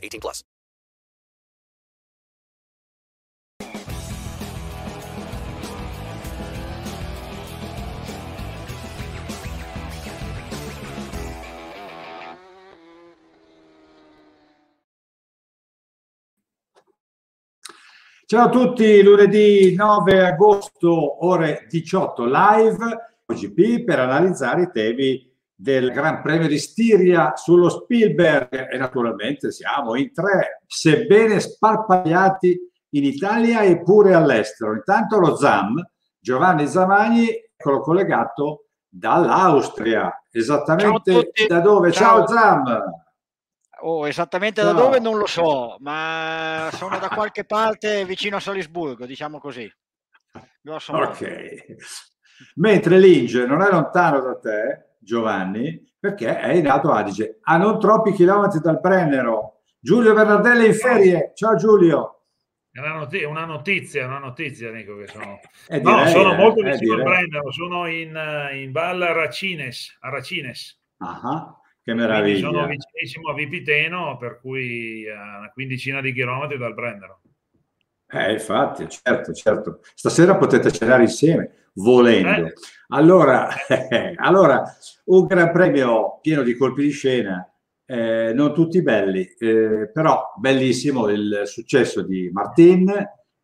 18 plus. Ciao a tutti, lunedì 9 agosto, ore 18, live OGP per analizzare i temi del Gran Premio di Stiria sullo Spielberg e naturalmente siamo in tre, sebbene sparpagliati in Italia e pure all'estero. Intanto lo ZAM, Giovanni Zamagni, eccolo collegato dall'Austria, esattamente da dove? Ciao, Ciao ZAM! Oh, esattamente no. da dove non lo so, ma sono da qualche parte vicino a Salisburgo, diciamo così. Grosso ok. Mentre Linge non è lontano da te, Giovanni, perché è in Alto Adige, a non troppi chilometri dal Brennero. Giulio Bernardelli in ferie. Ciao Giulio. È una notizia, una notizia, una notizia Nico, che sono... Eh, direi, no, sono molto eh, vicino al Brennero, sono in, in Val Racines, a Racines. Ah, che meraviglia. Quindi sono vicinissimo a Vipiteno, per cui a una quindicina di chilometri dal Brennero. Eh, infatti, certo, certo. Stasera potete cenare insieme, volendo. Eh. Allora, allora, un gran premio pieno di colpi di scena, eh, non tutti belli, eh, però bellissimo il successo di Martin,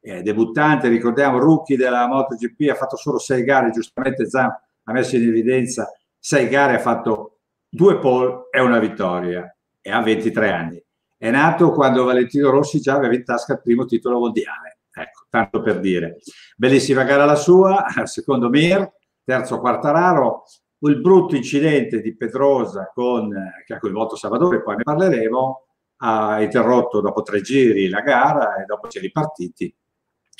debuttante, ricordiamo, rookie della MotoGP, ha fatto solo sei gare, giustamente Zam ha messo in evidenza sei gare, ha fatto due pole e una vittoria e ha 23 anni. È nato quando Valentino Rossi già aveva in tasca il primo titolo mondiale. Ecco, tanto per dire. Bellissima gara la sua, secondo Mir, terzo Quartararo, il brutto incidente di Pedrosa con, che ha coinvolto Salvatore, poi ne parleremo, ha interrotto dopo tre giri la gara e dopo si è ripartiti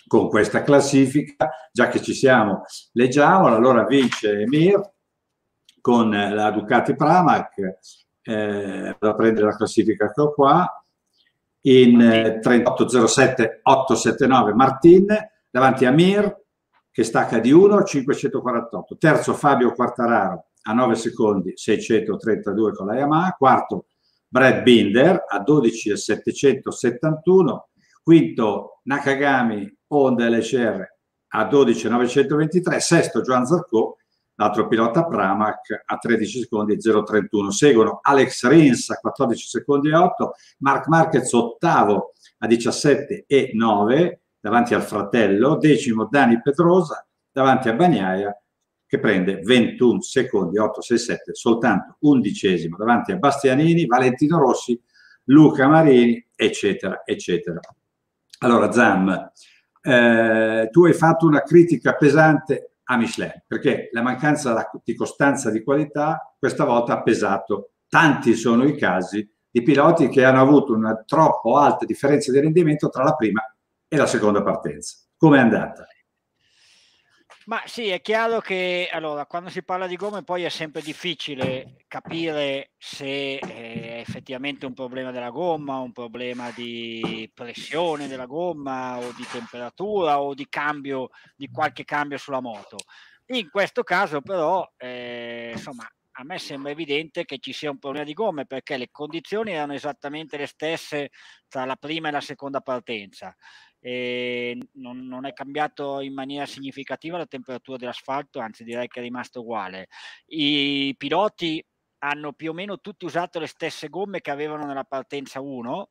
con questa classifica, già che ci siamo, leggiamo, allora vince Mir, con la Ducati Pramac, eh, a prendere la classifica che ho qua, in eh, 38.07.879 Martin, davanti a Mir, che stacca di 1, 548. Terzo Fabio Quartararo a 9 secondi, 632 con la Yamaha. Quarto Brad Binder a 12.771. Quinto Nakagami Honda LCR a 12.923. Sesto Joan Zarco l'altro pilota Pramac a 13 secondi e 0,31. Seguono Alex Rins a 14 secondi e 8, Mark Marquez ottavo a 17 e 9 davanti al fratello, decimo Dani Pedrosa davanti a Bagnaia che prende 21 secondi 8, 6, 7, soltanto undicesimo davanti a Bastianini, Valentino Rossi, Luca Marini, eccetera, eccetera. Allora Zam, eh, tu hai fatto una critica pesante a Michelin, perché la mancanza di costanza di qualità questa volta ha pesato. Tanti sono i casi di piloti che hanno avuto una troppo alta differenza di rendimento tra la prima e la seconda partenza. Come è andata? Ma sì, è chiaro che allora, quando si parla di gomme poi è sempre difficile capire se è effettivamente un problema della gomma, un problema di pressione della gomma o di temperatura o di cambio, di qualche cambio sulla moto. In questo caso però, eh, insomma, a me sembra evidente che ci sia un problema di gomme perché le condizioni erano esattamente le stesse tra la prima e la seconda partenza non, non, è cambiato in maniera significativa la temperatura dell'asfalto, anzi direi che è rimasto uguale. I piloti hanno più o meno tutti usato le stesse gomme che avevano nella partenza 1,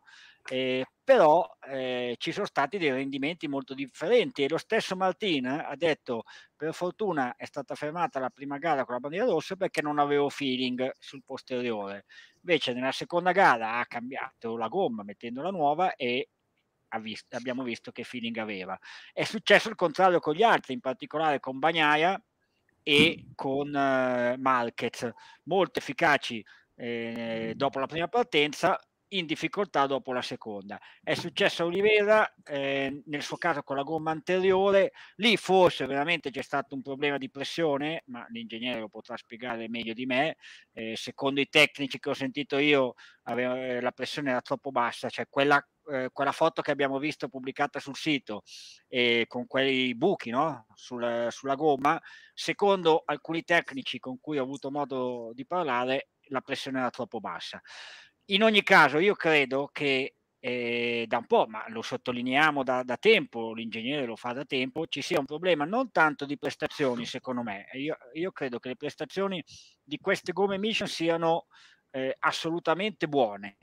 eh, però eh, ci sono stati dei rendimenti molto differenti e lo stesso Martin ha detto per fortuna è stata fermata la prima gara con la bandiera rossa perché non avevo feeling sul posteriore invece nella seconda gara ha cambiato la gomma mettendola nuova e visto, abbiamo visto che feeling aveva. È successo il contrario con gli altri, in particolare con Bagnaia e con uh, Marquez, molto efficaci eh, dopo la prima partenza, in difficoltà dopo la seconda. È successo a Oliveira, eh, nel suo caso con la gomma anteriore, lì forse veramente c'è stato un problema di pressione, ma l'ingegnere lo potrà spiegare meglio di me. Eh, secondo i tecnici che ho sentito io, aveva, eh, la pressione era troppo bassa, cioè quella, eh, quella foto che abbiamo visto pubblicata sul sito eh, con quei buchi no? Sul, sulla gomma, secondo alcuni tecnici con cui ho avuto modo di parlare, la pressione era troppo bassa. In ogni caso, io credo che eh, da un po', ma lo sottolineiamo da, da, tempo, l'ingegnere lo fa da tempo, ci sia un problema non tanto di prestazioni, secondo me. Io, io credo che le prestazioni di queste gomme mission siano eh, assolutamente buone.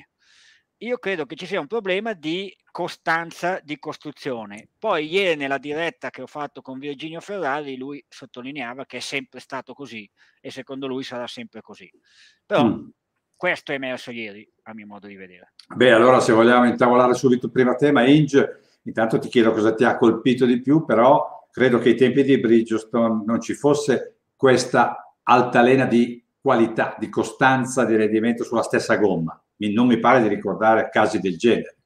Io credo che ci sia un problema di costanza di costruzione. Poi ieri nella diretta che ho fatto con Virginio Ferrari, lui sottolineava che è sempre stato così e secondo lui sarà sempre così. Però mm questo è emerso ieri, a mio modo di vedere. Beh, allora se vogliamo intavolare subito il primo tema, Inge, intanto ti chiedo cosa ti ha colpito di più, però credo che ai tempi di Bridgestone non ci fosse questa altalena di qualità, di costanza di rendimento sulla stessa gomma. Non mi pare di ricordare casi del genere.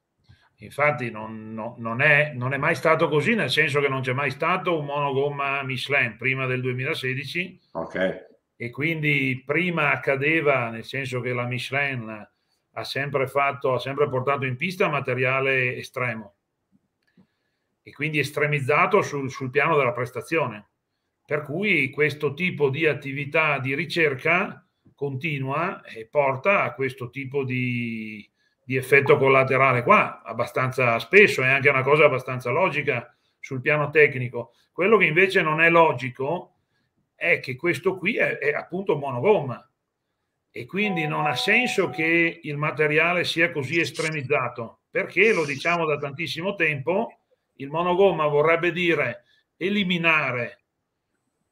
Infatti non, no, non, è, non, è, mai stato così, nel senso che non c'è mai stato un monogomma Michelin prima del 2016. Ok e quindi prima accadeva, nel senso che la Michelin ha sempre, fatto, ha sempre portato in pista materiale estremo e quindi estremizzato sul, sul piano della prestazione. Per cui questo tipo di attività di ricerca continua e porta a questo tipo di, di effetto collaterale qua, abbastanza spesso, è anche una cosa abbastanza logica sul piano tecnico. Quello che invece non è logico è che questo qui è, è appunto monogomma e quindi non ha senso che il materiale sia così estremizzato perché lo diciamo da tantissimo tempo il monogomma vorrebbe dire eliminare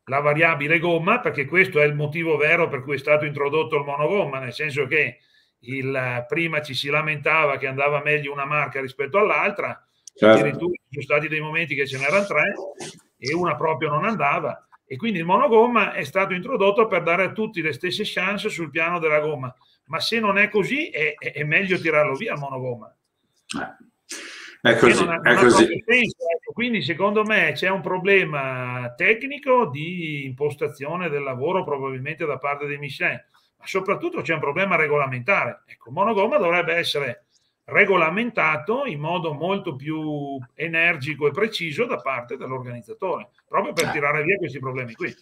la variabile gomma perché questo è il motivo vero per cui è stato introdotto il monogomma nel senso che il, prima ci si lamentava che andava meglio una marca rispetto all'altra certo. addirittura ci sono stati dei momenti che ce n'erano tre e una proprio non andava e quindi il monogomma è stato introdotto per dare a tutti le stesse chance sul piano della gomma. Ma se non è così, è, è meglio tirarlo via il monogomma. È così, ha, è così. Ecco. Quindi secondo me c'è un problema tecnico di impostazione del lavoro probabilmente da parte dei Michelin, ma soprattutto c'è un problema regolamentare. Ecco, il monogomma dovrebbe essere regolamentato in modo molto più energico e preciso da parte dell'organizzatore, proprio per eh. tirare via questi problemi qui.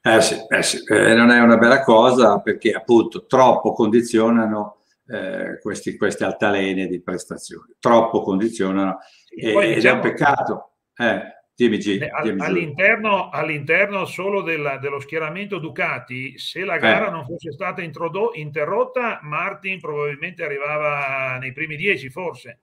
Eh sì, eh sì. Eh, non è una bella cosa perché appunto troppo condizionano eh, questi, queste altalene di prestazioni, troppo condizionano e, ed diciamo, è un diciamo peccato. Eh. Dimmi, G, dimmi all'interno, all'interno, solo della, dello schieramento Ducati, se la gara eh. non fosse stata introdo- interrotta, Martin probabilmente arrivava nei primi dieci, forse.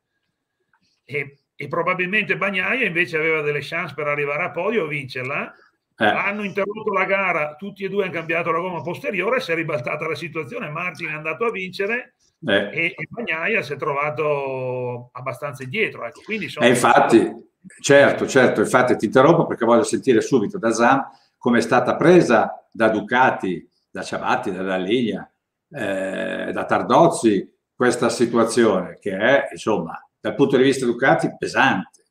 E, e, probabilmente Bagnaia invece aveva delle chance per arrivare a podio o vincerla. Eh. Hanno interrotto la gara, tutti e due hanno cambiato la gomma posteriore, si è ribaltata la situazione, Martin è andato a vincere eh. e, e Bagnaia si è trovato abbastanza indietro. Ecco. Quindi sono e infatti Certo, certo, infatti ti interrompo perché voglio sentire subito da Zam come è stata presa da Ducati, da Ciabatti, da Dalliglia, eh, da Tardozzi questa situazione che è, insomma, dal punto di vista Ducati pesante.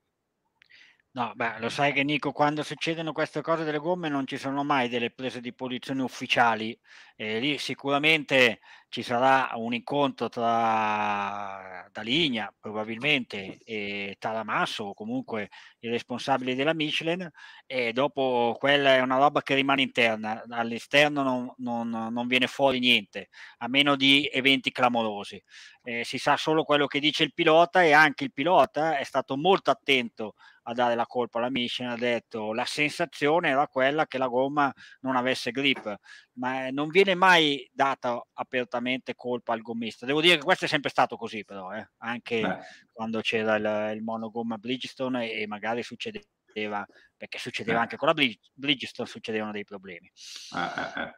No, beh, lo sai che Nico, quando succedono queste cose delle gomme non ci sono mai delle prese di posizione ufficiali. E lì sicuramente ci sarà un incontro tra Daligna, probabilmente, e Taramasso, o comunque i responsabili della Michelin, e dopo quella è una roba che rimane interna. All'esterno non, non, non viene fuori niente, a meno di eventi clamorosi. Eh, si sa solo quello che dice il pilota e anche il pilota è stato molto attento a dare la colpa alla Michelin, ha detto la sensazione era quella che la gomma non avesse grip, ma non viene mai data apertamente colpa al gommista. Devo dire che questo è sempre stato così però, eh? anche Beh. quando c'era il, il monogomma Bridgestone e, e magari succedeva perché succedeva eh. anche con la Bridgestone, succedevano dei problemi. Eh, eh, eh.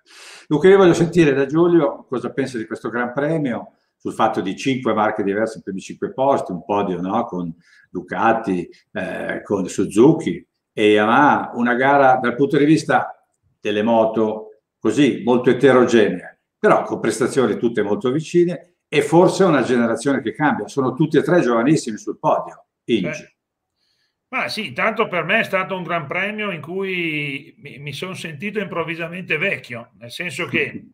Luca, io voglio sentire da Giulio cosa pensa di questo Gran Premio sul fatto di cinque marche diverse, primi cinque posti, un podio no? con Ducati, eh, con Suzuki e Yamaha, una gara dal punto di vista delle moto così molto eterogenea, però con prestazioni tutte molto vicine e forse una generazione che cambia. Sono tutti e tre giovanissimi sul podio. Ma sì, tanto per me è stato un gran premio in cui mi, mi sono sentito improvvisamente vecchio, nel senso che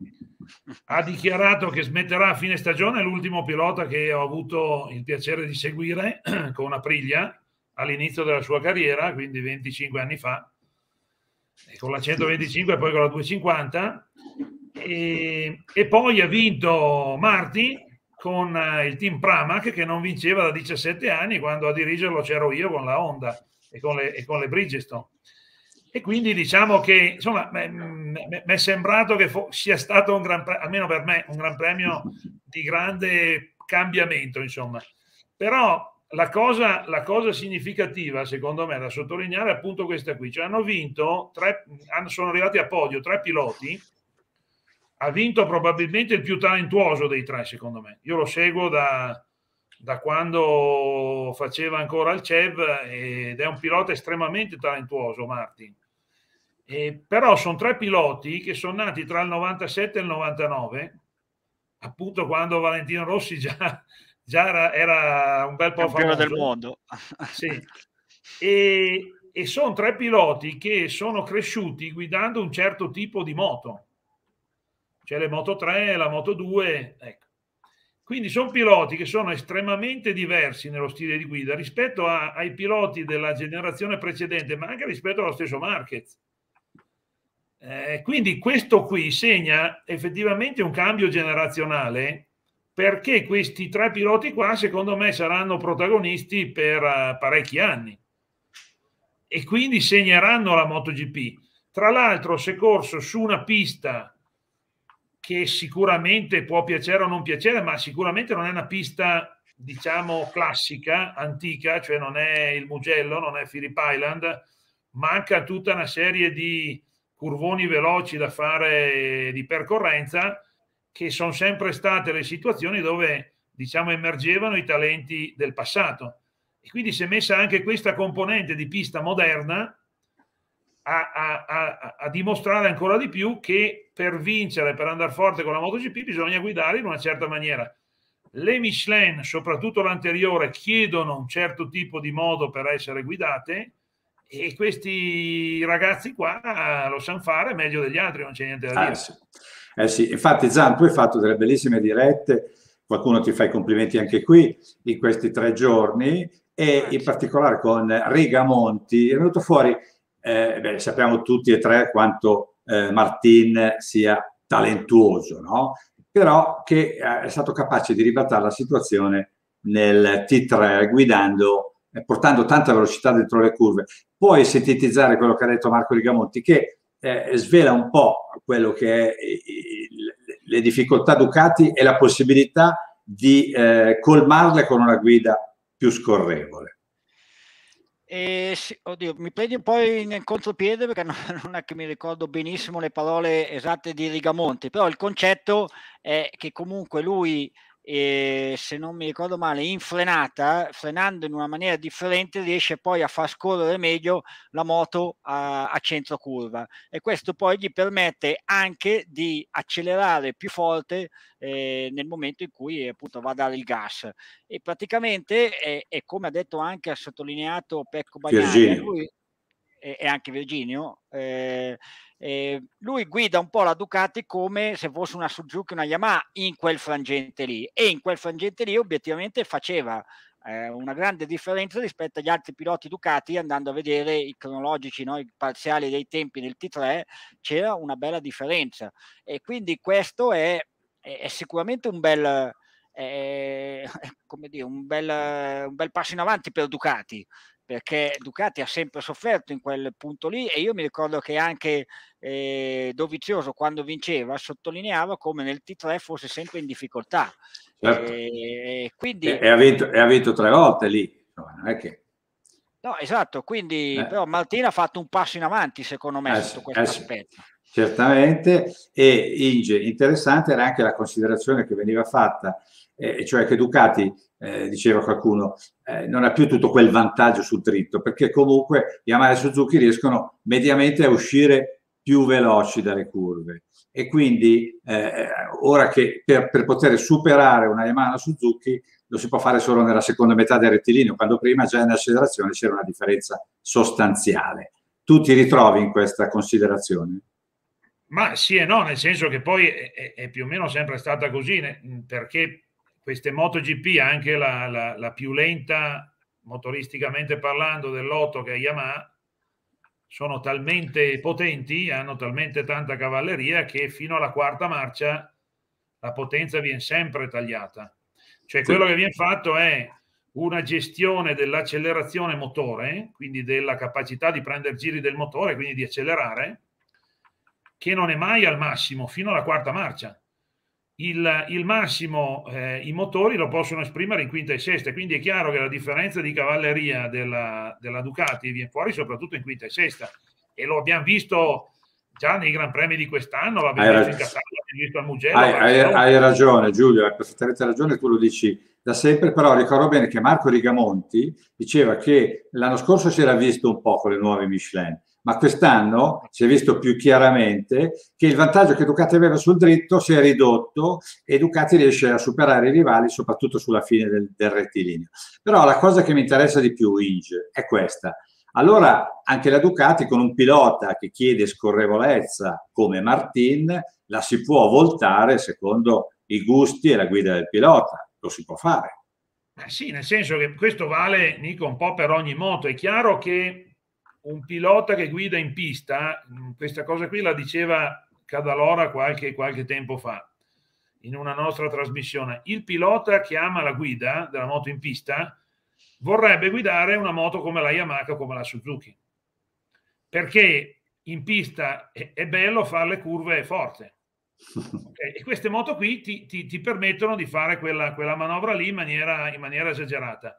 ha dichiarato che smetterà a fine stagione, l'ultimo pilota che ho avuto il piacere di seguire con Aprilia all'inizio della sua carriera, quindi 25 anni fa, con la 125 e poi con la 250. E, e poi ha vinto Marti con eh, il team Pramac che non vinceva da 17 anni quando a dirigerlo c'ero io con la Honda e con le, e con le Bridgestone. E quindi diciamo che insomma mi è sembrato che sia stato un gran premio, almeno per me, un gran premio di grande cambiamento, insomma. Però la cosa, la cosa significativa, secondo me, da sottolineare è appunto questa qui. Cioè hanno vinto, tre, sono arrivati a podio tre piloti, ha vinto probabilmente il più talentuoso dei tre, secondo me. Io lo seguo da, da quando faceva ancora il CEV ed è un pilota estremamente talentuoso, Martin. Eh, però sono tre piloti che sono nati tra il 97 e il 99, appunto quando Valentino Rossi già, già era, era, un bel po' famoso. del mondo. sì. E, e sono tre piloti che sono cresciuti guidando un certo tipo di moto, cioè le Moto 3, la Moto 2, ecco. Quindi sono piloti che sono estremamente diversi nello stile di guida rispetto a, ai piloti della generazione precedente, ma anche rispetto allo stesso Marquez. Eh, quindi questo qui segna effettivamente un cambio generazionale perché questi tre piloti qua secondo me saranno protagonisti per uh, parecchi anni e quindi segneranno la MotoGP. Tra l'altro se corso su una pista che sicuramente può piacere o non piacere, ma sicuramente non è una pista diciamo classica, antica, cioè non è il Mugello, non è Phillip Island, manca tutta una serie di curvoni veloci da fare di percorrenza, che sono sempre state le situazioni dove diciamo emergevano i talenti del passato. E quindi si è messa anche questa componente di pista moderna a, a, a, a, dimostrare ancora di più che per vincere, per andare forte con la MotoGP bisogna guidare in una certa maniera. Le Michelin, soprattutto l'anteriore, chiedono un certo tipo di modo per essere guidate e questi ragazzi qua lo sanno fare meglio degli altri, non c'è niente da dire. Eh sì. Eh sì. Infatti Zan, tu hai fatto delle bellissime dirette, qualcuno ti fa i complimenti anche qui in questi tre giorni e in particolare con Rigamonti è venuto fuori, eh, beh, sappiamo tutti e tre quanto eh, Martin sia talentuoso, no? però che eh, è stato capace di ribaltare la situazione nel T3 guidando eh, portando tanta velocità dentro le curve. Puoi sintetizzare quello che ha detto Marco Rigamonti, che eh, svela un po' quello che è le difficoltà Ducati e la possibilità di eh, colmarle con una guida più scorrevole. Eh, sì, oddio, mi prendi un po' in contropiede perché non, non, è che mi ricordo benissimo le parole esatte di Rigamonti, però il concetto è che comunque lui e se non mi ricordo male in frenata, frenando in una maniera differente riesce poi a far scorrere meglio la moto a, a centro curva. E questo poi gli permette anche di accelerare più forte eh, nel momento in cui appunto va a dare il gas. E praticamente è, è come ha detto anche ha sottolineato Pecco Bagnani e, e anche Virginio eh, eh, lui guida un po' la Ducati come se fosse una Suzuki, una Yamaha in quel frangente lì. E in quel frangente lì obiettivamente faceva eh, una grande differenza rispetto agli altri piloti Ducati andando a vedere i cronologici, no, i parziali dei tempi del T3 c'era una bella differenza. E quindi questo è, è, è sicuramente un bel, eh, come dire, un bel, un bel passo in avanti per Ducati perché Ducati ha sempre sofferto in quel punto lì e io mi ricordo che anche eh, Dovizioso quando vinceva sottolineava come nel T3 fosse sempre in difficoltà. Certo. E, quindi... e, ha vinto, e, ha vinto, tre volte lì, non è che... No, esatto, quindi eh. però Martina ha fatto un passo in avanti secondo me eh, sotto questo eh, aspetto. Certamente, e Inge, interessante era anche la considerazione che veniva fatta, eh, cioè che Ducati eh, diceva qualcuno, eh, non ha più tutto quel vantaggio sul dritto, perché comunque Yamaha e Suzuki riescono mediamente a uscire più veloci dalle curve e quindi eh, ora che per, per, poter superare una Yamaha Suzuki lo si può fare solo nella seconda metà del rettilineo, quando prima già in accelerazione c'era una differenza sostanziale. Tu ti ritrovi in questa considerazione? Ma sì e no, nel senso che poi è, è più o meno sempre stata così, perché queste MotoGP, anche la, la, la più lenta motoristicamente parlando dell'Otto che è Yamaha, sono talmente potenti, hanno talmente tanta cavalleria che fino alla quarta marcia la potenza viene sempre tagliata. Cioè quello che viene fatto è una gestione dell'accelerazione motore, quindi della capacità di prendere giri del motore, quindi di accelerare, che non è mai al massimo fino alla quarta marcia. Il, il massimo, eh, i motori lo possono esprimere in quinta e sesta, quindi è chiaro che la differenza di cavalleria della, della Ducati viene fuori soprattutto in quinta e sesta e lo abbiamo visto già nei Gran Premi di quest'anno, l'abbiamo visto in Qatar, l'abbiamo visto al Mugello. Hai, hai, hai, ragione Giulio, hai perfettamente ragione, tu lo dici da sempre, però ricordo bene che Marco Rigamonti diceva che l'anno scorso si era visto un po' con le nuove Michelin, ma quest'anno si è visto più chiaramente che il vantaggio che Ducati aveva sul dritto si è ridotto e Ducati riesce a superare i rivali soprattutto sulla fine del, del rettilineo. Però la cosa che mi interessa di più, Inge, è questa. Allora anche la Ducati con un pilota che chiede scorrevolezza come Martin la si può voltare secondo i gusti e la guida del pilota, lo si può fare. Eh sì, nel senso che questo vale, Nico, un po' per ogni moto. È chiaro che un pilota che guida in pista, mm, questa cosa qui la diceva Cadalora qualche, qualche tempo fa in una nostra trasmissione, il pilota che ama la guida della moto in pista vorrebbe guidare una moto come la Yamaha o come la Suzuki, perché in pista è, è bello fare le curve forte. Okay? E queste moto qui ti, ti, ti permettono di fare quella, quella manovra lì in maniera, in maniera esagerata.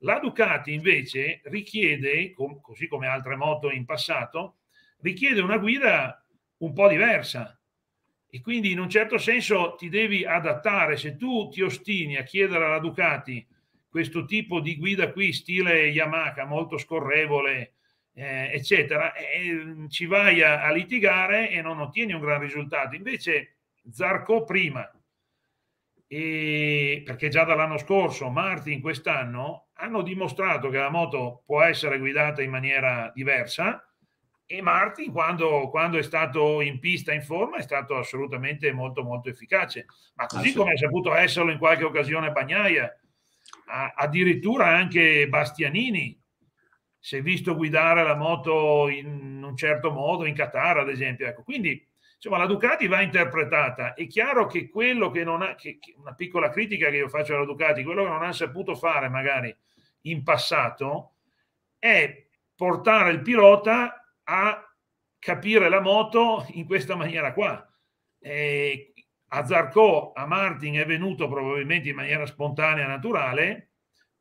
La Ducati invece richiede, così come altre moto in passato, richiede una guida un po' diversa e quindi in un certo senso ti devi adattare. Se tu ti ostini a chiedere alla Ducati questo tipo di guida qui, stile Yamaha, molto scorrevole, eh, eccetera, eh, ci vai a, a, litigare e non ottieni un gran risultato. Invece Zarco prima, e, perché già dall'anno scorso, Martin quest'anno, hanno dimostrato che la moto può essere guidata in maniera diversa e Martin quando, quando, è stato in pista in forma è stato assolutamente molto molto efficace. Ma così come ha saputo esserlo in qualche occasione Bagnaia addirittura anche Bastianini si è visto guidare la moto in un certo modo in Qatar ad esempio. Ecco quindi insomma la Ducati va interpretata. È chiaro che quello che non ha che, che una piccola critica che io faccio alla Ducati quello che non ha saputo fare magari in passato è portare il pilota a capire la moto in questa maniera qua. E a Zarco, a Martin è venuto probabilmente in maniera spontanea, naturale,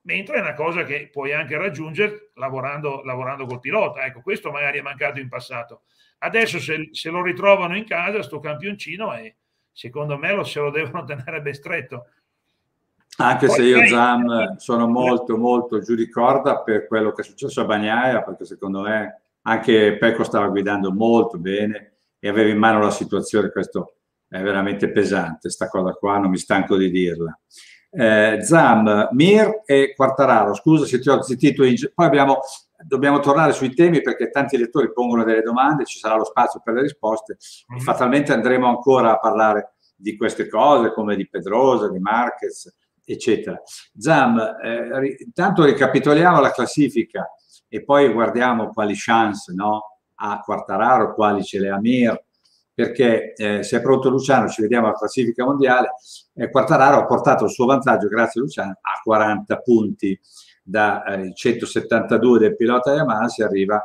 mentre è una cosa che puoi anche raggiungere lavorando, lavorando col pilota. Ecco, questo magari è mancato in passato. Adesso se, se lo ritrovano in casa, sto campioncino, e secondo me lo, se lo devono tenere ben stretto anche se io Zam sono molto molto giù di corda per quello che è successo a Bagnaia, perché secondo me anche Pecco stava guidando molto bene e aveva in mano la situazione, questo è veramente pesante, sta cosa qua, non mi stanco di dirla. Eh, Zam, Mir e Quartararo, scusa se ti ho zittito, in... poi abbiamo, dobbiamo tornare sui temi perché tanti lettori pongono delle domande, ci sarà lo spazio per le risposte, mm-hmm. fatalmente andremo ancora a parlare di queste cose come di Pedrosa, di Marquez, eccetera. Zam, eh, intanto ricapitoliamo la classifica e poi guardiamo quali chance no, a Quartararo, quali ce le ha Mir, perché eh, se è pronto Luciano ci vediamo alla classifica mondiale, eh, Quartararo ha portato il suo vantaggio, grazie a Luciano, a 40 punti dai eh, 172 del pilota Yamaha si arriva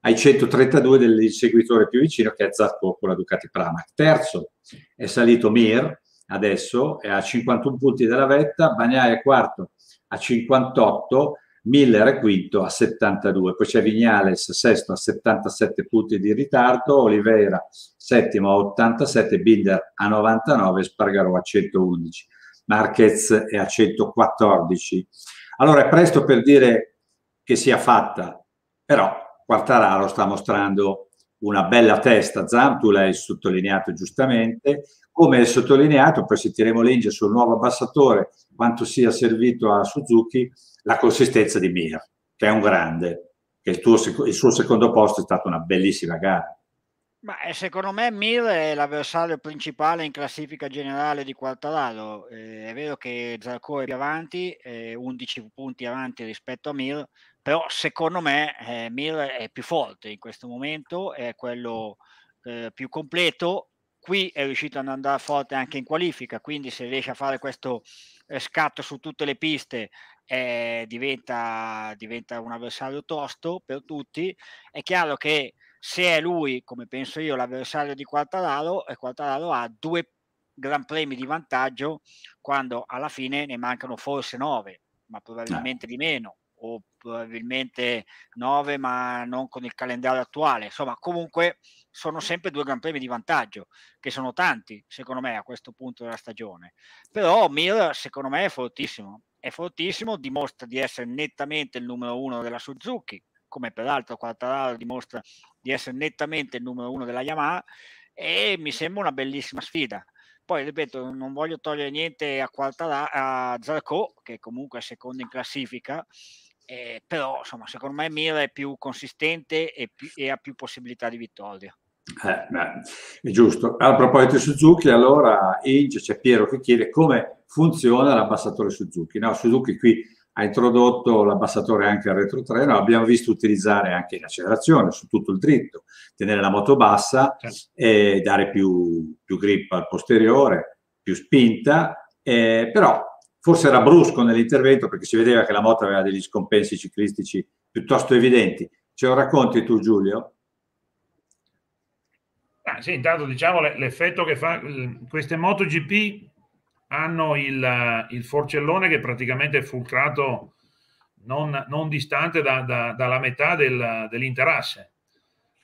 ai 132 del seguitore più vicino che è Zarco con la Ducati Pramac. Terzo è salito Mir adesso è a 51 punti della vetta, Bagnaia è quarto a 58, Miller è quinto a 72, poi c'è Vignales sesto a 77 punti di ritardo, Oliveira settimo a 87, Binder a 99, Spargaro a 111, Marquez è a 114. Allora è presto per dire che sia fatta, però Quartararo sta mostrando una bella testa, Zam, tu l'hai sottolineato giustamente, come hai sottolineato, poi sentiremo Linge sul nuovo abbassatore, quanto sia servito a Suzuki, la consistenza di Mir, che è un grande, che il, tuo, il suo secondo posto è stata una bellissima gara. Ma eh, secondo me Mir è l'avversario principale in classifica generale di Quartararo. Eh, è vero che Zarco è più avanti, eh, 11 punti avanti rispetto a Mir, però secondo me eh, Mir è più forte in questo momento, è quello eh, più completo. Qui è riuscito ad andare forte anche in qualifica, quindi se riesce a fare questo eh, scatto su tutte le piste eh, diventa, diventa un avversario tosto per tutti. È chiaro che se è lui, come penso io, l'avversario di Quartararo, e Quartararo ha due gran premi di vantaggio quando alla fine ne mancano forse nove, ma probabilmente di meno o probabilmente 9 ma non con il calendario attuale. Insomma comunque sono sempre due gran premi di vantaggio che sono tanti secondo me a questo punto della stagione. Però Mir secondo me è fortissimo. È fortissimo dimostra di essere nettamente il numero uno della Suzuki come peraltro Quartararo dimostra di essere nettamente il numero uno della Yamaha e mi sembra una bellissima sfida. Poi ripeto, non voglio togliere niente a, Quartararo, a Zarco, che comunque è secondo in classifica, eh, però insomma secondo me Mira è più consistente e, più, e ha più possibilità di vittoria. Eh, beh, è giusto. A proposito di Suzuki, allora Inge c'è Piero che chiede come funziona l'abbassatore Suzuki. No, Suzuki qui ha introdotto l'abbassatore anche al retrotreno, l'abbiamo visto utilizzare anche in accelerazione su tutto il dritto, tenere la moto bassa certo. e dare più, più grip al posteriore, più spinta, eh, però forse era brusco nell'intervento perché si vedeva che la moto aveva degli scompensi ciclistici piuttosto evidenti. Ce lo racconti tu Giulio? Ah, sì, intanto diciamo l'effetto che fa queste MotoGP hanno il, il forcellone che praticamente è fulcrato non, non distante da, da, dalla metà del, dell'interasse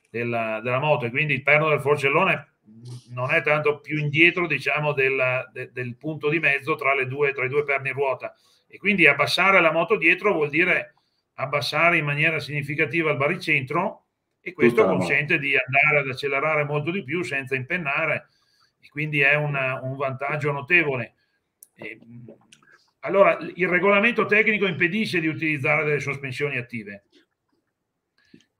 della, della moto e quindi il perno del forcellone non è tanto più indietro diciamo del, de, del punto di mezzo tra, le due, tra i due perni ruota. E quindi abbassare la moto dietro vuol dire abbassare in maniera significativa il baricentro e questo consente di andare ad accelerare molto di più senza impennare e quindi è una, un vantaggio notevole. E, allora, il regolamento tecnico impedisce di utilizzare delle sospensioni attive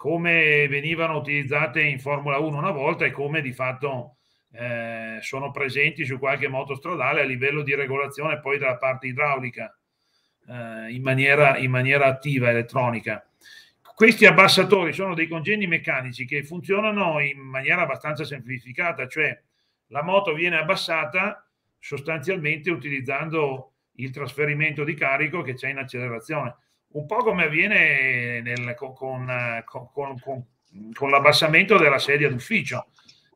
come venivano utilizzate in Formula 1 una volta e come di fatto eh, sono presenti su qualche moto stradale a livello di regolazione poi della parte idraulica eh, in, maniera, in maniera attiva, elettronica. Questi abbassatori sono dei congegni meccanici che funzionano in maniera abbastanza semplificata, cioè la moto viene abbassata sostanzialmente utilizzando il trasferimento di carico che c'è in accelerazione un po' come avviene nel, con, con, con, con, l'abbassamento della sedia d'ufficio.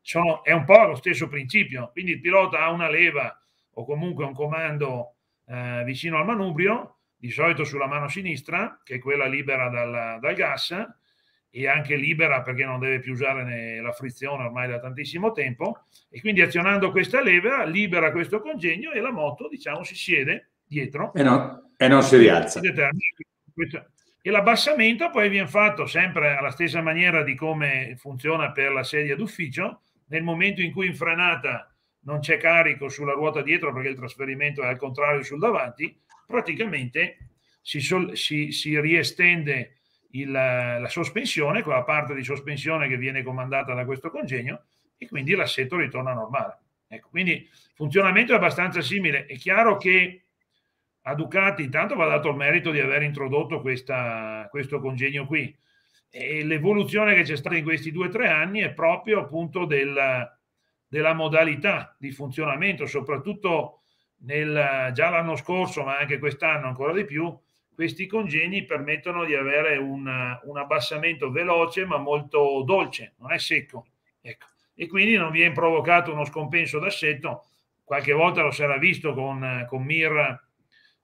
Sono, è un po' lo stesso principio, quindi il pilota ha una leva o comunque un comando eh, vicino al manubrio, di solito sulla mano sinistra, che è quella libera dal, dal gas, e anche libera perché non deve più usare la frizione ormai da tantissimo tempo, e quindi azionando questa leva libera questo congegno e la moto, diciamo, si siede dietro. E, no, e non si rialza. Si e l'abbassamento poi viene fatto sempre alla stessa maniera di come funziona per la sedia d'ufficio. Nel momento in cui in frenata non c'è carico sulla ruota dietro perché il trasferimento è al contrario sul davanti, praticamente si, sol- si, si riestende il, la sospensione, quella parte di sospensione che viene comandata da questo congegno e quindi l'assetto ritorna normale. Ecco, quindi funzionamento è abbastanza simile. È chiaro che a Ducati intanto va dato il merito di aver introdotto questa, questo congegno qui e l'evoluzione che c'è stata in questi due o tre anni è proprio appunto del, della modalità di funzionamento, soprattutto nel, già l'anno scorso ma anche quest'anno ancora di più, questi congegni permettono di avere un, un abbassamento veloce ma molto dolce, non è secco. Ecco. E quindi non viene provocato uno scompenso d'assetto, qualche volta lo si era visto con, con Mir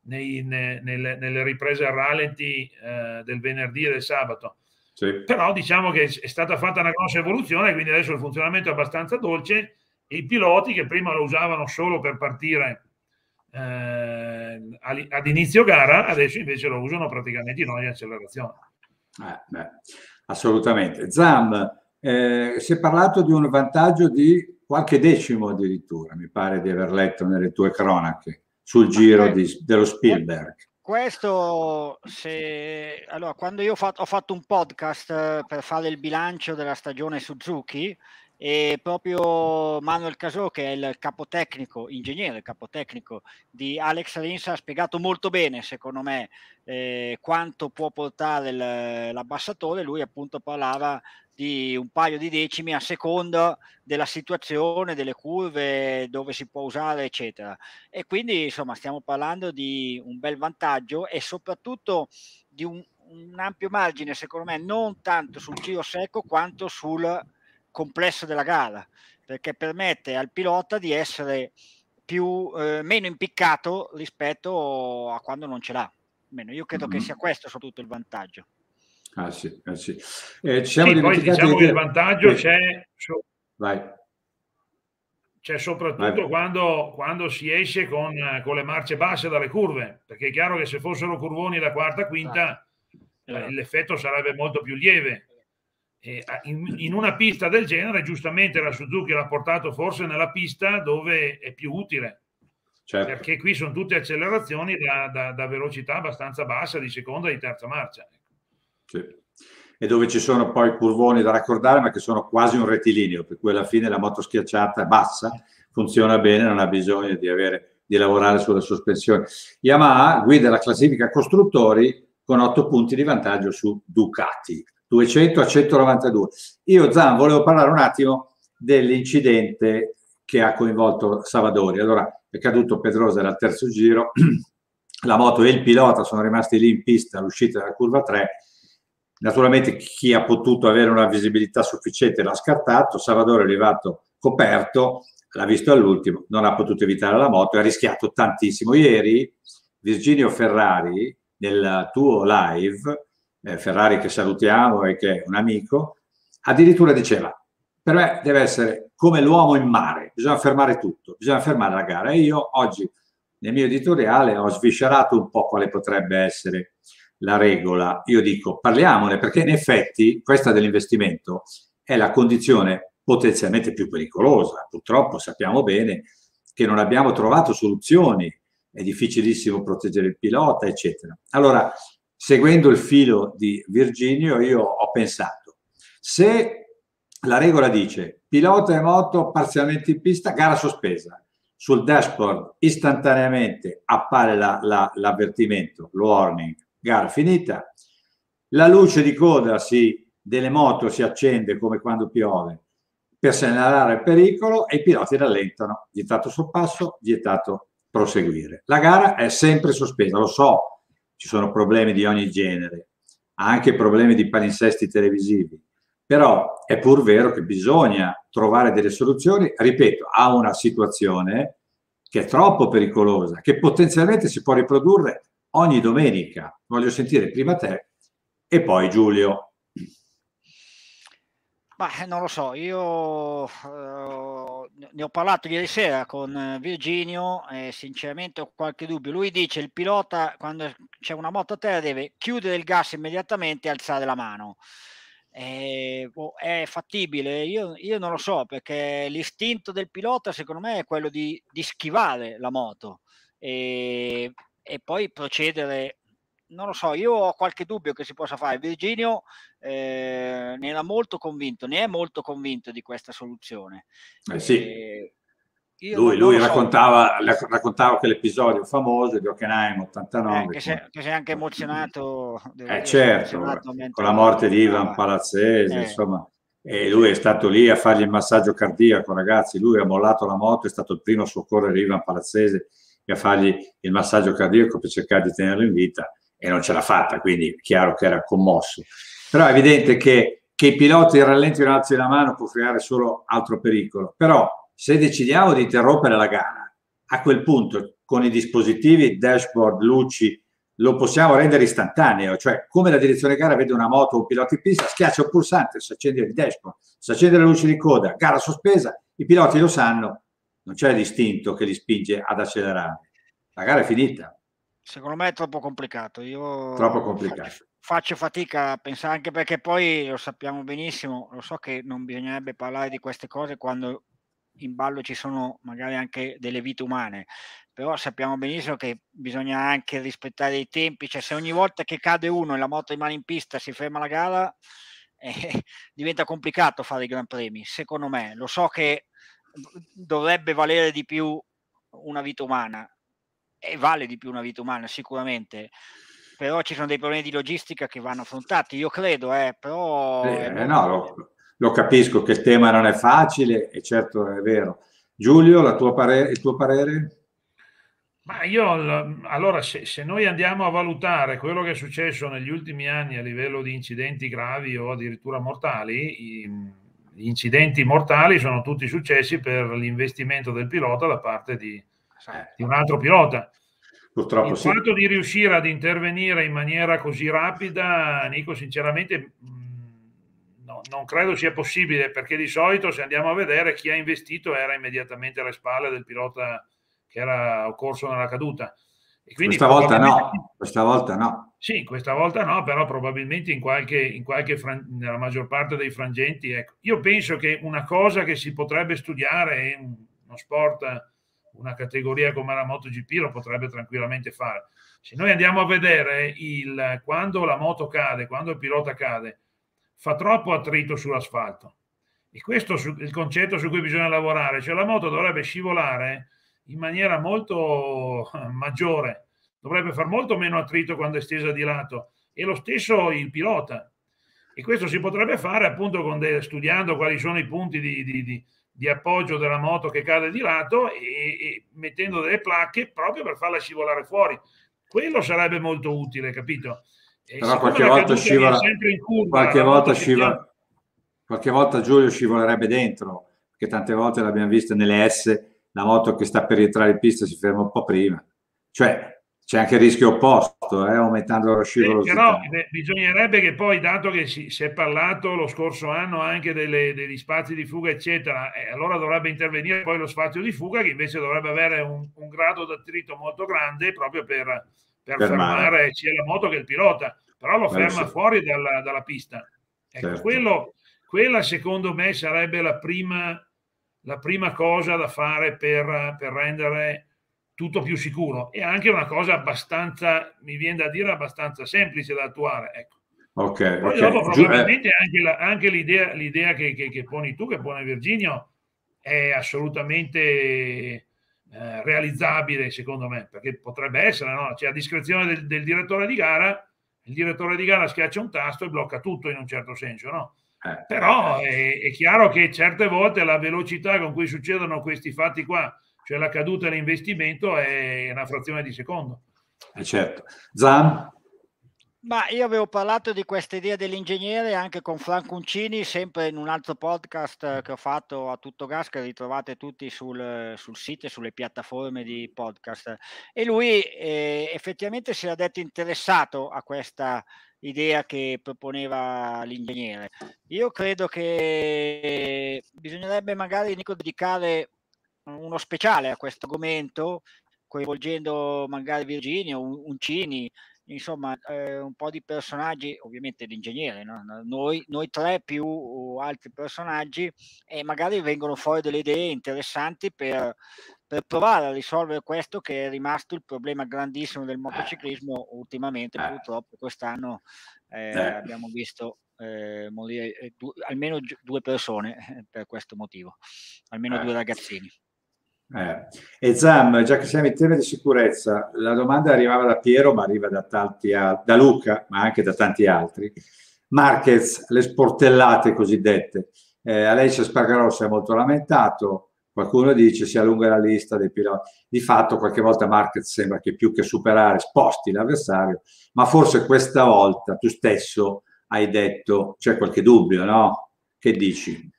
nei, ne, nelle, nelle, riprese a rallenti eh, del venerdì e del sabato. Sì. Però diciamo che è stata fatta una grossa evoluzione, quindi adesso il funzionamento è abbastanza dolce e i piloti che prima lo usavano solo per partire eh, ad inizio gara, adesso invece lo usano praticamente in ogni accelerazione. Eh, assolutamente. Zam, eh, si è parlato di un vantaggio di qualche decimo addirittura, mi pare di aver letto nelle tue cronache, sul giro di, dello Spielberg. Questo, se, allora, quando io ho fatto, ho fatto un podcast eh, per fare il bilancio della stagione Suzuki, e proprio Manuel Casò, che è il capotecnico, ingegnere capotecnico di Alex Rins, ha spiegato molto bene, secondo me, eh, quanto può portare il, l'abbassatore. Lui appunto parlava di un paio di decimi a seconda della situazione, delle curve, dove si può usare, eccetera. E quindi, insomma, stiamo parlando di un bel vantaggio e soprattutto di un, un ampio margine, secondo me, non tanto sul giro secco quanto sul complesso della gara, perché permette al pilota di essere più, eh, meno impiccato rispetto a quando non ce l'ha. Almeno io credo mm-hmm. che sia questo soprattutto il vantaggio. Ah sì, ah, sì. Eh, ci siamo sì, poi diciamo che il vantaggio eh. c'è, Vai. c'è soprattutto Vai. Quando, quando, si esce con, con, le marce basse dalle curve, perché è chiaro che se fossero curvoni da quarta, quinta, ah. l'effetto sarebbe molto più lieve in, in, una pista del genere, giustamente la Suzuki l'ha portato forse nella pista dove è più utile. Certo. Perché qui sono tutte accelerazioni da, da, da, velocità abbastanza bassa di seconda e di terza marcia. Sì. E dove ci sono poi curvoni da raccordare, ma che sono quasi un rettilineo, per cui alla fine la moto schiacciata bassa funziona bene, non ha bisogno di, avere, di lavorare sulle sospensioni. Yamaha guida la classifica costruttori con 8 punti di vantaggio su Ducati. 200 a 192. Io, Zan, volevo parlare un attimo dell'incidente che ha coinvolto Savadori. Allora, è caduto Pedrosa al terzo giro, la moto e il pilota sono rimasti lì in pista all'uscita della curva 3. Naturalmente chi ha potuto avere una visibilità sufficiente l'ha scartato, Savadori è arrivato coperto, l'ha visto all'ultimo, non ha potuto evitare la moto, ha rischiato tantissimo. Ieri Virginio Ferrari nel tuo live eh, Ferrari che salutiamo e che è un amico, addirittura diceva, per me deve essere come l'uomo in mare, bisogna fermare tutto, bisogna fermare la gara. E io oggi nel mio editoriale ho sviscerato un po' quale potrebbe essere la regola. Io dico, parliamone, perché in effetti questa dell'investimento è la condizione potenzialmente più pericolosa. Purtroppo sappiamo bene che non abbiamo trovato soluzioni, è difficilissimo proteggere il pilota, eccetera. Allora, seguendo il filo di Virginio, io ho pensato, se la regola dice pilota e moto parzialmente in pista, gara sospesa, sul dashboard istantaneamente appare la, la, l'avvertimento, il warning, gara finita, la luce di coda si, delle moto si accende come quando piove per segnalare il pericolo e i piloti rallentano, vietato sorpasso, vietato proseguire. La gara è sempre sospesa, lo so, ci sono problemi di ogni genere, anche problemi di palinsesti televisivi, però è pur vero che bisogna trovare delle soluzioni, ripeto, a una situazione che è troppo pericolosa, che potenzialmente si può riprodurre ogni domenica. Voglio sentire prima te e poi Giulio. Ma non lo so, io uh, ne ho parlato ieri sera con Virginio e sinceramente ho qualche dubbio. Lui dice il pilota quando c'è una moto a terra deve chiudere il gas immediatamente e alzare la mano. Eh, è fattibile? Io, io, non lo so perché l'istinto del pilota secondo me è quello di, di schivare la moto e, e poi procedere non lo so, io ho qualche dubbio che si possa fare. Virginio eh, ne era molto convinto, ne è molto convinto di questa soluzione. Eh sì. Eh, lui, lui raccontava, so. raccontava quell'episodio famoso di Hockenheim 89. Eh, che, sei, che, sei, anche emozionato. Eh, certo, emozionato con la morte di Ivan Palazzese, eh. insomma. E lui è stato lì a fargli il massaggio cardiaco, ragazzi. Lui ha mollato la moto, è stato il primo a soccorrere Ivan Palazzese e a fargli il massaggio cardiaco per cercare di tenerlo in vita e non ce l'ha fatta, quindi è chiaro che era commosso. Però è evidente che, che i piloti rallentino e alzi la mano può creare solo altro pericolo. Però se decidiamo di interrompere la gara, a quel punto con i dispositivi, dashboard, luci, lo possiamo rendere istantaneo, cioè come la direzione gara vede una moto o un pilota in pista, schiaccia un pulsante, si accende il dashboard, si accende la luce di coda, gara sospesa, i piloti lo sanno, non c'è l'istinto che li spinge ad accelerare. La gara è finita. Secondo me è troppo complicato. Io Troppo complicato. Faccio, faccio fatica a pensare, anche perché poi lo sappiamo benissimo, lo so che non bisognerebbe parlare di queste cose quando in ballo ci sono magari anche delle vite umane, però sappiamo benissimo che bisogna anche rispettare i tempi, cioè se ogni volta che cade uno e la moto rimane in pista si ferma la gara, eh, diventa complicato fare i Gran Premi, secondo me. Lo so che dovrebbe valere di più una vita umana e vale di più una vita umana sicuramente, però ci sono dei problemi di logistica che vanno affrontati, io credo, eh, però... Eh, no, lo, lo, capisco che il tema non è facile e certo è vero. Giulio, tua pare- il tuo parere? Ma io allora, se, se, noi andiamo a valutare quello che è successo negli ultimi anni a livello di incidenti gravi o addirittura mortali, i, gli incidenti mortali sono tutti successi per l'investimento del pilota da parte di, di un altro pilota. Purtroppo Il sì. fatto di riuscire ad intervenire in maniera così rapida, Nico, sinceramente no, non credo sia possibile perché di solito se andiamo a vedere chi ha investito era immediatamente alle spalle del pilota che era occorso nella caduta. questa volta no, questa volta no. Sì, questa volta no, però probabilmente in qualche, in qualche nella maggior parte dei frangenti. Ecco. Io penso che una cosa che si potrebbe studiare in uno sport, una categoria come la MotoGP lo potrebbe tranquillamente fare. Se noi andiamo a vedere il, quando la moto cade, quando il pilota cade, fa troppo attrito sull'asfalto. E questo è il concetto su cui bisogna lavorare, cioè la moto dovrebbe scivolare in maniera molto eh, maggiore, dovrebbe far molto meno attrito quando è stesa di lato e lo stesso il pilota. E questo si potrebbe fare appunto de, studiando quali sono i punti di, di, di, di, appoggio della moto che cade di lato e, e, mettendo delle placche proprio per farla scivolare fuori. Quello sarebbe molto utile, capito? E Però qualche volta scivola, curva, qualche volta scivola, qualche volta Giulio scivolerebbe dentro, perché tante volte l'abbiamo visto nelle S la moto che sta per rientrare in pista si ferma un po' prima. Cioè, c'è anche il rischio opposto, eh, aumentando la scivolosità. però beh, bisognerebbe che poi, dato che si, si, è parlato lo scorso anno anche delle, degli spazi di fuga, eccetera, eh, allora dovrebbe intervenire poi lo spazio di fuga che invece dovrebbe avere un, un grado d'attrito molto grande proprio per, per fermare sia la moto che il pilota, però lo ferma sì. fuori dalla, dalla pista. Ecco, certo. quello, quella secondo me sarebbe la prima la prima cosa da fare per, per rendere tutto più sicuro e anche una cosa abbastanza, mi viene da dire, abbastanza semplice da attuare. Ecco. Ok. Poi okay. dopo probabilmente eh. anche, la, anche l'idea, l'idea che, che, che, poni tu, che pone Virginio, è assolutamente eh, realizzabile secondo me, perché potrebbe essere, no? Cioè a discrezione del, del, direttore di gara, il direttore di gara schiaccia un tasto e blocca tutto in un certo senso, no? Eh, Però è, è, chiaro che certe volte la velocità con cui succedono questi fatti qua, cioè la caduta dell'investimento, è una frazione di secondo. Eh certo. Zan? Ma io avevo parlato di questa idea dell'ingegnere anche con Franco Uncini, sempre in un altro podcast che ho fatto a tutto gas, che ritrovate tutti sul, sul sito e sulle piattaforme di podcast. E lui eh, effettivamente si era detto interessato a questa idea che proponeva l'ingegnere. Io credo che bisognerebbe magari Nico, dedicare uno speciale a questo argomento, coinvolgendo magari Virginio, Uncini, insomma eh, un po' di personaggi, ovviamente l'ingegnere, no? noi, noi, tre più altri personaggi e magari vengono fuori delle idee interessanti per, per, provare a risolvere questo che è rimasto il problema grandissimo del motociclismo ultimamente, eh. purtroppo quest'anno eh, eh. abbiamo visto eh, morire eh, du- almeno due persone per questo motivo, almeno due ragazzini. Eh. E Zam, già che siamo in tema di sicurezza, la domanda arrivava da Piero, ma arriva da, tanti, da Luca, ma anche da tanti altri. Marquez, le sportellate cosiddette. Eh, Alessio Spargarò si è molto lamentato, qualcuno dice si allunga la lista dei piloti. Di fatto qualche volta Marquez sembra che più che superare sposti l'avversario, ma forse questa volta tu stesso hai detto c'è qualche dubbio, no? Che dici?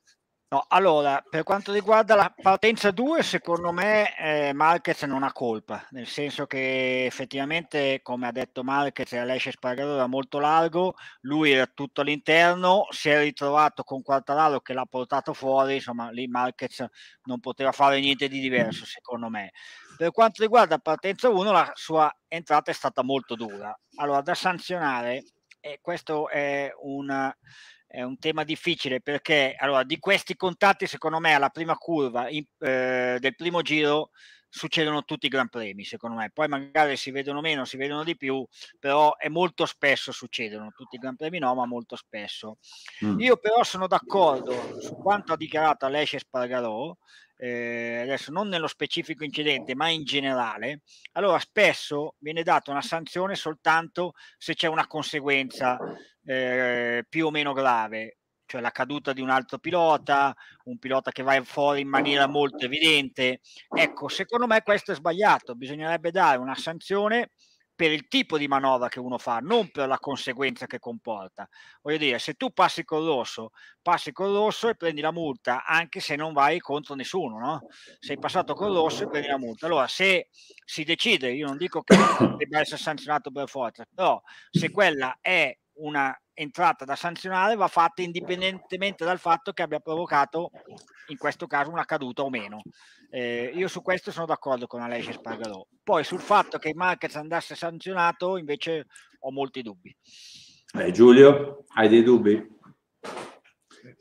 No, allora, per quanto riguarda la partenza 2, secondo me eh, Marquez non ha colpa, nel senso che effettivamente, come ha detto Marquez, l'esce Spargaro era molto largo, lui era tutto all'interno, si è ritrovato con Quartararo che l'ha portato fuori, insomma lì Marquez non poteva fare niente di diverso, secondo me. Per quanto riguarda partenza 1, la sua entrata è stata molto dura. Allora, da sanzionare, e questo è un è un tema difficile perché allora, di questi contatti, secondo me, alla prima curva in, eh, del primo giro succedono tutti i gran premi, secondo me. Poi magari si vedono meno, si vedono di più, però è molto spesso succedono, tutti i gran premi no, ma molto spesso. Mm. Io però sono d'accordo su quanto ha dichiarato Alessia Spargarò, eh, adesso non nello specifico incidente, ma in generale, allora spesso viene data una sanzione soltanto se c'è una conseguenza eh, più o meno grave, cioè la caduta di un altro pilota, un pilota che va fuori in maniera molto evidente. Ecco, secondo me questo è sbagliato, bisognerebbe dare una sanzione per il tipo di manovra che uno fa, non per la conseguenza che comporta. Voglio dire, se tu passi col rosso, passi col rosso e prendi la multa, anche se non vai contro nessuno, no? Sei passato col rosso e prendi la multa. Allora, se si decide, io non dico che debba essere sanzionato per forza, però se quella è una entrata da sanzionare va fatta indipendentemente dal fatto che abbia provocato in questo caso una caduta o meno. Eh, io su questo sono d'accordo con Alessia Spargarò. Poi sul fatto che Marquez andasse sanzionato invece ho molti dubbi. Eh, Giulio, hai dei dubbi?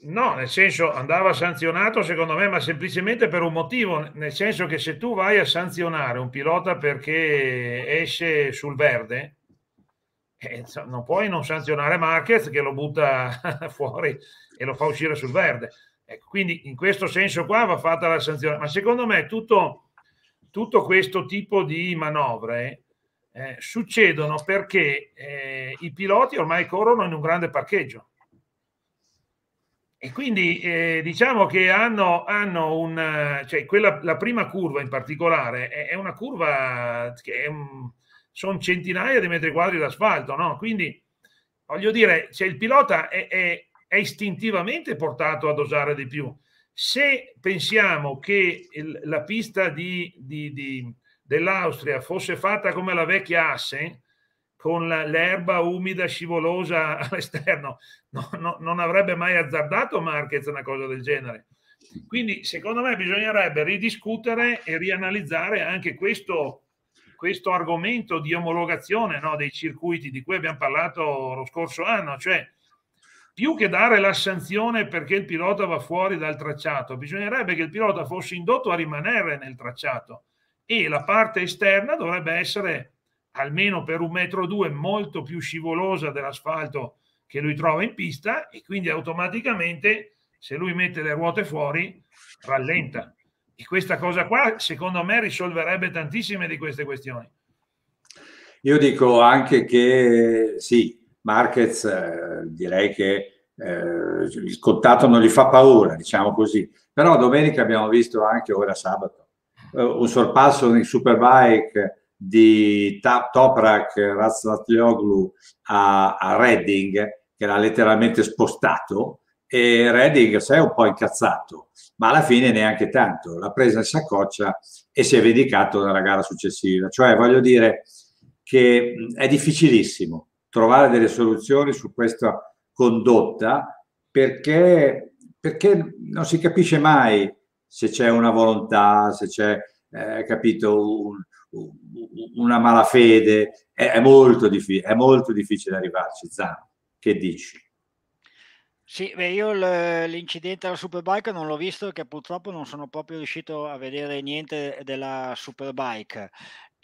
No, nel senso andava sanzionato secondo me, ma semplicemente per un motivo, nel senso che se tu vai a sanzionare un pilota perché esce sul verde, eh, non puoi non sanzionare Marquez che lo butta fuori e lo fa uscire sul verde. Ecco, quindi in questo senso qua va fatta la sanzione. Ma secondo me tutto, tutto questo tipo di manovre eh, succedono perché eh, i piloti ormai corrono in un grande parcheggio. E quindi eh, diciamo che hanno, hanno un, cioè quella, la prima curva in particolare è, è una curva che è sono centinaia di metri quadri d'asfalto, no? Quindi voglio dire, cioè il pilota è, è, è istintivamente portato a dosare di più. Se pensiamo che il, la pista di, di, di, dell'Austria fosse fatta come la vecchia Asse, con la, l'erba umida scivolosa all'esterno, no, no, non avrebbe mai azzardato Marquez una cosa del genere. Quindi, secondo me, bisognerebbe ridiscutere e rianalizzare anche questo, questo argomento di omologazione no, dei circuiti di cui abbiamo parlato lo scorso anno, cioè più che dare la sanzione perché il pilota va fuori dal tracciato, bisognerebbe che il pilota fosse indotto a rimanere nel tracciato e la parte esterna dovrebbe essere almeno per un metro o due molto più scivolosa dell'asfalto che lui trova in pista e quindi automaticamente se lui mette le ruote fuori rallenta. E questa cosa qua, secondo me, risolverebbe tantissime di queste questioni. Io dico anche che sì, Marquez eh, direi che eh, il contatto non gli fa paura, diciamo così. Però domenica abbiamo visto anche ora sabato eh, un sorpasso in Superbike di Toprak Razvatlioglu a, a Redding che l'ha letteralmente spostato e Redding si è un po' incazzato, ma alla fine neanche tanto, l'ha presa in saccoccia e si è vendicato nella gara successiva. Cioè, voglio dire che è difficilissimo trovare delle soluzioni su questa condotta perché, perché non si capisce mai se c'è una volontà, se c'è, eh, capito, un, una malafede. È, è, molto difficile, è molto difficile arrivarci, Zano. Che dici? Sì, beh, io l'incidente alla Superbike non l'ho visto perché purtroppo non sono proprio riuscito a vedere niente della Superbike.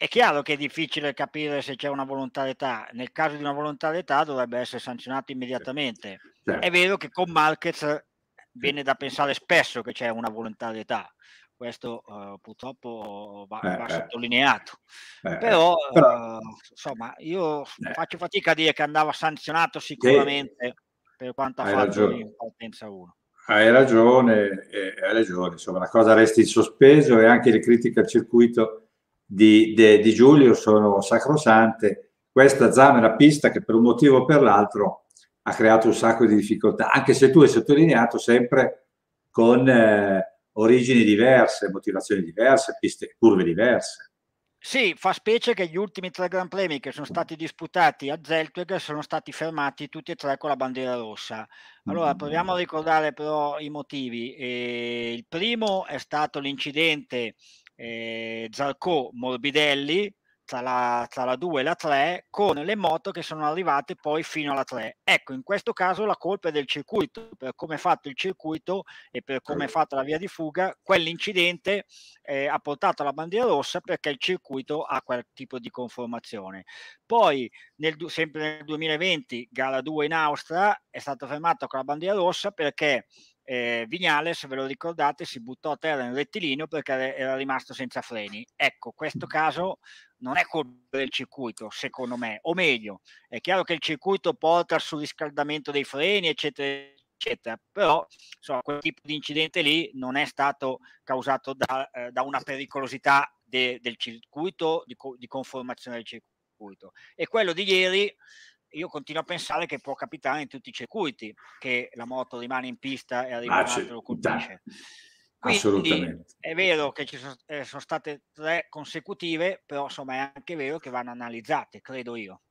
È chiaro che è difficile capire se c'è una volontarietà. Nel caso di una volontarietà dovrebbe essere sanzionato immediatamente. Certo. È vero che con Marquez viene da pensare spesso che c'è una volontarietà. Questo uh, purtroppo va, eh, va eh. sottolineato. Eh, però, però... Uh, insomma, io eh. faccio fatica a dire che andava sanzionato sicuramente. Per quanto ha fatto ragione. in partenza 1. Hai ragione, eh, hai ragione, insomma la cosa resta in sospeso e anche le critiche al circuito di, de, di Giulio sono sacrosante. Questa zona è una pista che per un motivo o per l'altro ha creato un sacco di difficoltà, anche se tu hai sottolineato sempre con eh, origini diverse, motivazioni diverse, piste, curve diverse. Sì, fa specie che gli ultimi tre Gran Premi che sono stati disputati a Zeltweg sono stati fermati tutti e tre con la bandiera rossa. Allora, proviamo a ricordare però i motivi. Eh, il primo è stato l'incidente eh, Zarco-Morbidelli, tra la, tra la 2 e la 3 con le moto che sono arrivate poi fino alla 3. Ecco, in questo caso la colpa è del circuito, per come è fatto il circuito e per come è fatta la via di fuga, quell'incidente eh, ha portato alla bandiera rossa perché il circuito ha quel tipo di conformazione. Poi, nel, sempre nel 2020, gara 2 in Austria, è stato fermato con la bandiera rossa perché eh, Vignales, ve lo ricordate, si buttò a terra in rettilineo perché era rimasto senza freni. Ecco, questo caso non è colpa del circuito, secondo me, o meglio, è chiaro che il circuito porta al surriscaldamento dei freni, eccetera, eccetera, però insomma, quel tipo di incidente lì non è stato causato da, eh, da una pericolosità de, del circuito, di, di conformazione del circuito. E quello di ieri io continuo a pensare che può capitare in tutti i circuiti che la moto rimane in pista e arriva ah, un altro colpisce. Quindi è vero che ci sono, eh, sono, state tre consecutive, però insomma è anche vero che vanno analizzate, credo io.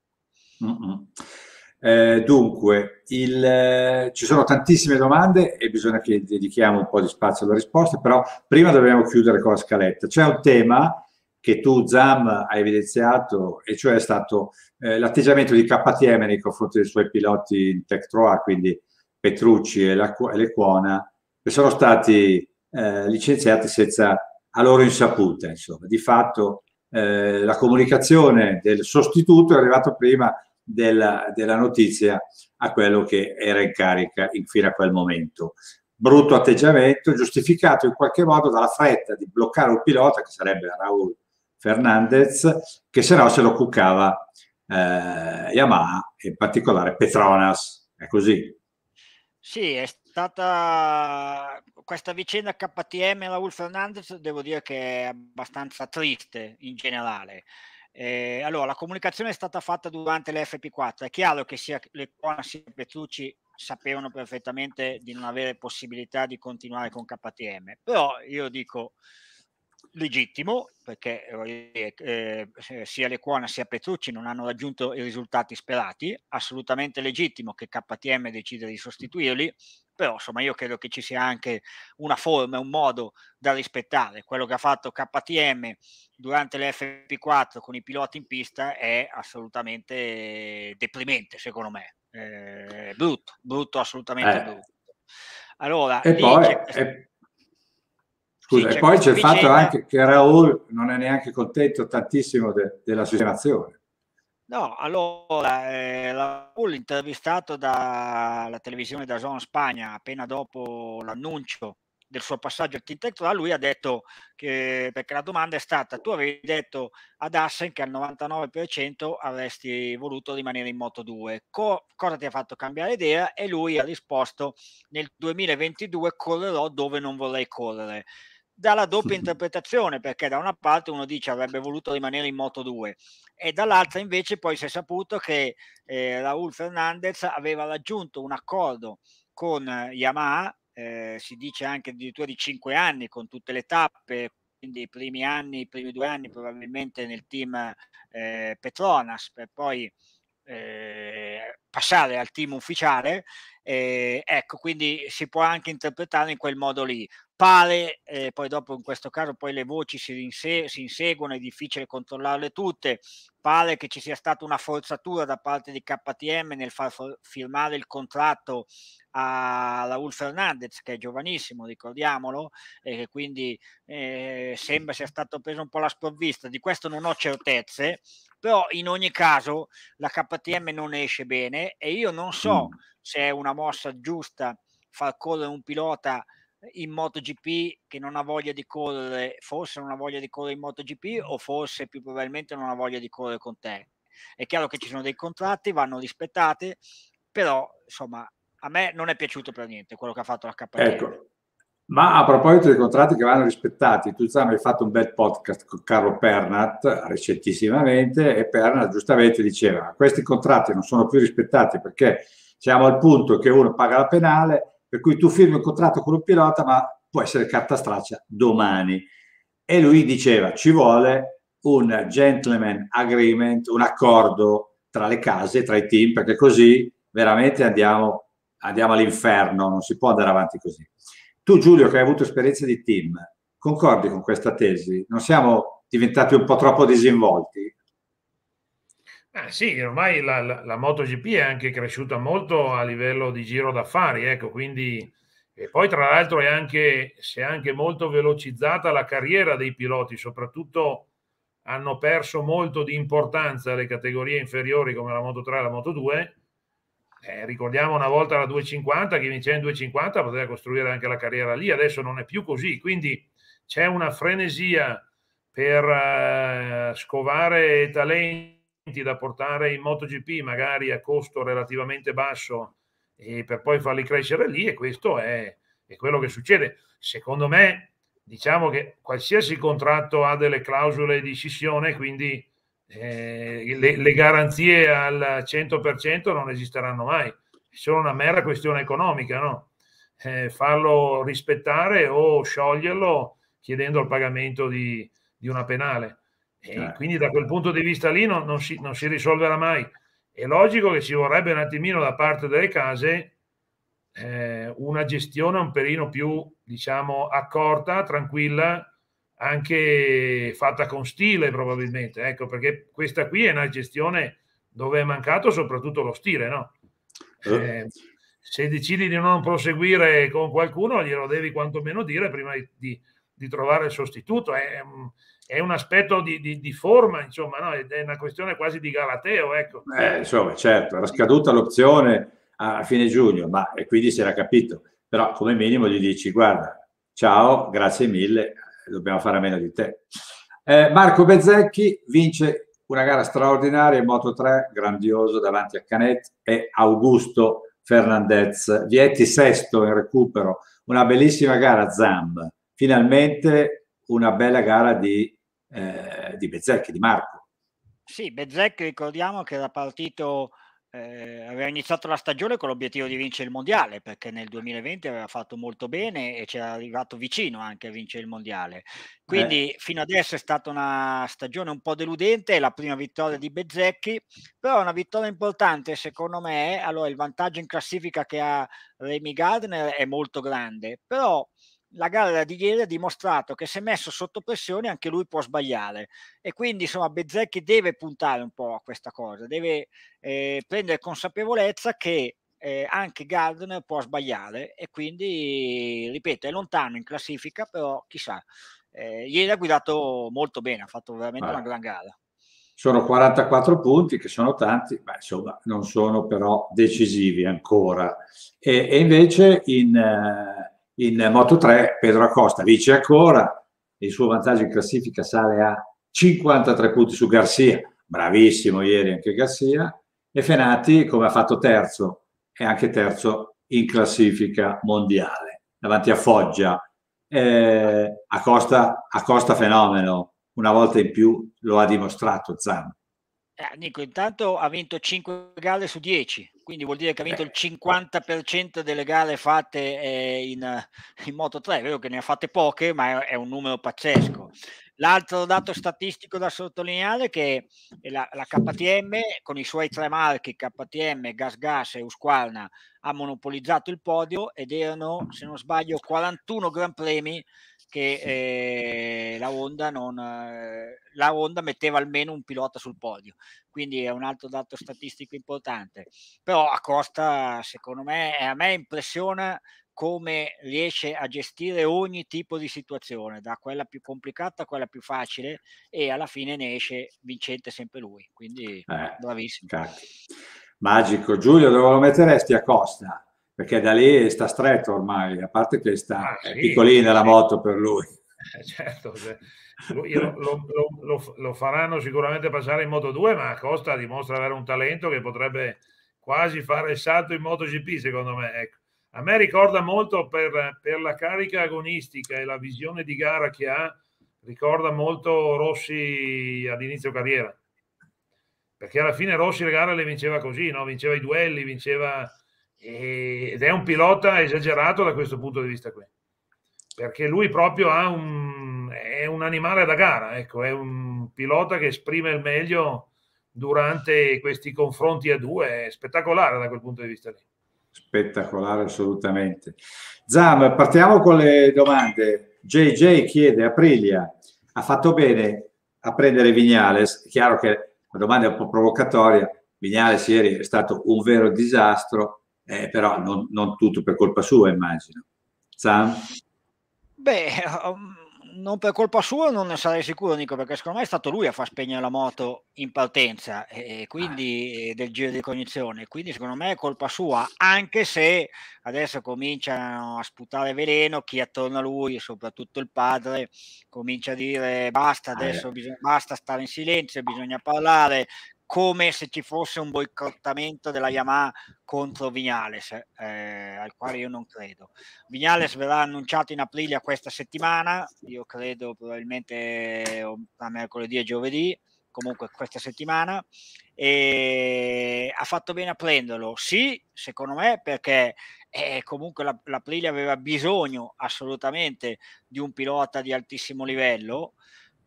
Eh, dunque, il, eh, ci sono tantissime domande e bisogna che dedichiamo un po' di spazio alle risposte, però prima dobbiamo chiudere con la scaletta. C'è un tema che tu, Zam, hai evidenziato, e cioè è stato eh, l'atteggiamento di KTM nei confronti dei suoi piloti in Tech 3 quindi Petrucci e, la, e Lecuona, che sono stati eh, licenziati senza a loro insaputa. Insomma. Di fatto eh, la comunicazione del sostituto è arrivata prima della, della, notizia a quello che era in carica in, fino a quel momento. Brutto atteggiamento, giustificato in qualche modo dalla fretta di bloccare un pilota, che sarebbe Raul Fernandez, che se no se lo cuccava eh, Yamaha, in particolare Petronas. È così. Sì, è stata questa vicenda KTM Raul Fernandez, devo dire che è abbastanza triste in generale. Eh, allora, la comunicazione è stata fatta durante l'FP4. È chiaro che sia le Lecuona sia Petrucci sapevano perfettamente di non avere possibilità di continuare con KTM, però io dico legittimo perché eh, sia Lecuona sia Petrucci non hanno raggiunto i risultati sperati, assolutamente legittimo che KTM decida di sostituirli, però insomma io credo che ci sia anche una forma, un modo da rispettare. Quello che ha fatto KTM durante l'FP4 con i piloti in pista è assolutamente deprimente secondo me, eh, brutto, brutto, assolutamente eh. brutto. Allora, e poi, e, Scusa, sì, e poi c'è il fatto anche che Raul non è neanche contento tantissimo de- della sistemazione. No, allora, eh, Raul intervistato dalla televisione da Zona Spagna appena dopo l'annuncio del suo passaggio al Team lui ha detto che, perché la domanda è stata, tu avevi detto ad Assen che al 99% avresti voluto rimanere in Moto 2, Co- cosa ti ha fatto cambiare idea? E lui ha risposto, nel 2022 correrò dove non vorrei correre dalla doppia interpretazione, perché da una parte uno dice avrebbe voluto rimanere in Moto 2 e dall'altra invece poi si è saputo che eh, Raul Fernandez aveva raggiunto un accordo con Yamaha, eh, si dice anche addirittura di 5 anni con tutte le tappe, quindi i primi anni, i primi due anni probabilmente nel team eh, Petronas per poi eh, passare al team ufficiale, eh, ecco, quindi si può anche interpretare in quel modo lì pare, eh, poi dopo in questo caso poi le voci si, rinse- si inseguono, è difficile controllarle tutte, pare che ci sia stata una forzatura da parte di KTM nel far firmare il contratto a Raul Fernandez che è giovanissimo, ricordiamolo, e che quindi eh, sembra sia stato preso un po' la sprovvista, di questo non ho certezze, però in ogni caso la KTM non esce bene e io non so mm. se è una mossa giusta far correre un pilota in MotoGP che non ha voglia di correre, forse non ha voglia di correre in MotoGP o forse più probabilmente non ha voglia di correre con te. È chiaro che ci sono dei contratti, vanno rispettati, però insomma a me non è piaciuto per niente quello che ha fatto la KTM. Ecco. Ma a proposito dei contratti che vanno rispettati, tu Zam hai fatto un bel podcast con Carlo Pernat recentissimamente e Pernat giustamente diceva questi contratti non sono più rispettati perché siamo al punto che uno paga la penale per cui tu firmi un contratto con un pilota, ma può essere carta straccia domani. E lui diceva, ci vuole un gentleman agreement, un accordo tra le case, tra i team, perché così veramente andiamo, andiamo all'inferno, non si può andare avanti così. Tu Giulio, che hai avuto esperienza di team, concordi con questa tesi? Non siamo diventati un po' troppo disinvolti? Eh sì, ormai la, la, la, MotoGP è anche cresciuta molto a livello di giro d'affari, ecco, quindi e poi tra l'altro è anche, si è anche molto velocizzata la carriera dei piloti, soprattutto hanno perso molto di importanza le categorie inferiori come la Moto 3 e la Moto 2. Eh, ricordiamo una volta la 250, chi vinceva in 250 poteva costruire anche la carriera lì, adesso non è più così, quindi c'è una frenesia per uh, scovare talenti da portare in MotoGP magari a costo relativamente basso e per poi farli crescere lì e questo è, è quello che succede. Secondo me, diciamo che qualsiasi contratto ha delle clausole di scissione, quindi eh, le, le, garanzie al 100% non esisteranno mai, è solo una mera questione economica, no? Eh, farlo rispettare o scioglierlo chiedendo il pagamento di, di una penale. E eh. quindi da quel punto di vista lì non, non, si, non, si, risolverà mai. È logico che ci vorrebbe un attimino da parte delle case eh, una gestione un pelino più, diciamo, accorta, tranquilla, anche fatta con stile probabilmente. Ecco, perché questa qui è una gestione dove è mancato soprattutto lo stile, no? Eh, eh se decidi di non proseguire con qualcuno, glielo devi quantomeno dire prima di, di, di trovare il sostituto. È, è un aspetto di, di, di forma, insomma, no? è una questione quasi di galateo. Ecco. Eh, insomma, certo, era scaduta l'opzione a fine giugno, ma e quindi si era capito. Però come minimo gli dici, guarda, ciao, grazie mille, dobbiamo fare a meno di te. Eh, Marco Bezzecchi vince una gara straordinaria in Moto 3, grandioso davanti a Canet e Augusto Fernandez. Vietti sesto in recupero, una bellissima gara Zamb. Finalmente una bella gara di eh, di Bezzecchi, di Marco. Sì, Bezzecchi ricordiamo che era partito, eh, aveva iniziato la stagione con l'obiettivo di vincere il mondiale, perché nel 2020 aveva fatto molto bene e c'era arrivato vicino anche a vincere il mondiale. Quindi eh. fino adesso è stata una stagione un po' deludente, la prima vittoria di Bezzecchi, però una vittoria importante secondo me. Allora il vantaggio in classifica che ha Remy Gardner è molto grande, però la gara di ieri ha dimostrato che se messo sotto pressione anche lui può sbagliare. E quindi insomma Bezzecchi deve puntare un po' a questa cosa, deve eh, prendere consapevolezza che eh, anche Gardner può sbagliare e quindi ripeto è lontano in classifica però chissà eh, ieri ha guidato molto bene ha fatto veramente ah. una gran gara. Sono 44 punti che sono tanti ma insomma non sono però decisivi ancora. E, e invece in eh, in Moto 3 Pedro Acosta vince ancora, il suo vantaggio in classifica sale a 53 punti su Garcia, bravissimo ieri anche Garcia, e Fenati come ha fatto terzo, è anche terzo in classifica mondiale, davanti a Foggia. Eh, Acosta, Acosta fenomeno, una volta in più lo ha dimostrato Zan. Eh, Nico, intanto ha vinto 5 gare su 10, quindi vuol dire che ha vinto il 50% delle gare fatte eh, in, in, Moto 3. È vero che ne ha fatte poche, ma è, è, un numero pazzesco. L'altro dato statistico da sottolineare è che la, la KTM, con i suoi tre marchi KTM, Gas Gas e Usquarna, ha monopolizzato il podio ed erano, se non sbaglio, 41 Gran Premi che eh, la, Honda non, eh, la Honda metteva almeno un pilota sul podio, quindi è un altro dato statistico importante. Però a Costa, secondo me, a me impressiona come riesce a gestire ogni tipo di situazione, da quella più complicata a quella più facile e alla fine ne esce vincente sempre lui, quindi eh, bravissimo. Cacchio. Magico. Giulio, dove lo metteresti a Costa? Perché da lì sta stretto ormai, a parte che sta ah, sì, piccolina sì. la moto per lui. Eh, certo, lo, lo, lo, lo, faranno sicuramente passare in Moto 2, ma Costa dimostra avere un talento che potrebbe quasi fare il salto in MotoGP, secondo me. Ecco. A me ricorda molto per, per, la carica agonistica e la visione di gara che ha, ricorda molto Rossi ad inizio carriera. Perché alla fine Rossi le gare le vinceva così, no? vinceva i duelli, vinceva ed è un pilota esagerato da questo punto di vista qui. Perché lui proprio un, è un animale da gara ecco, è un pilota che esprime il meglio durante questi confronti a due. È spettacolare da quel punto di vista lì. Spettacolare assolutamente. Zam partiamo con le domande. JJ chiede Aprilia ha fatto bene a prendere Vignales? Chiaro che la domanda è un po' provocatoria. Vignales ieri è stato un vero disastro eh, però non, non, tutto per colpa sua, immagino. Sam? Beh, um, non per colpa sua non ne sarei sicuro, Nico, perché secondo me è stato lui a far spegnere la moto in partenza e quindi ah. del giro di cognizione. Quindi secondo me è colpa sua, anche se adesso cominciano a sputare veleno, chi attorno a lui, soprattutto il padre, comincia a dire basta, ah, adesso bisogna, basta stare in silenzio, bisogna parlare, come se ci fosse un boicottamento della Yamaha contro Vignales, eh, al quale io non credo. Vignales verrà annunciato in Aprilia questa settimana, io credo probabilmente a mercoledì e giovedì, comunque questa settimana, e ha fatto bene a prenderlo. Sì, secondo me, perché eh, comunque la, l'Aprilia aveva bisogno assolutamente di un pilota di altissimo livello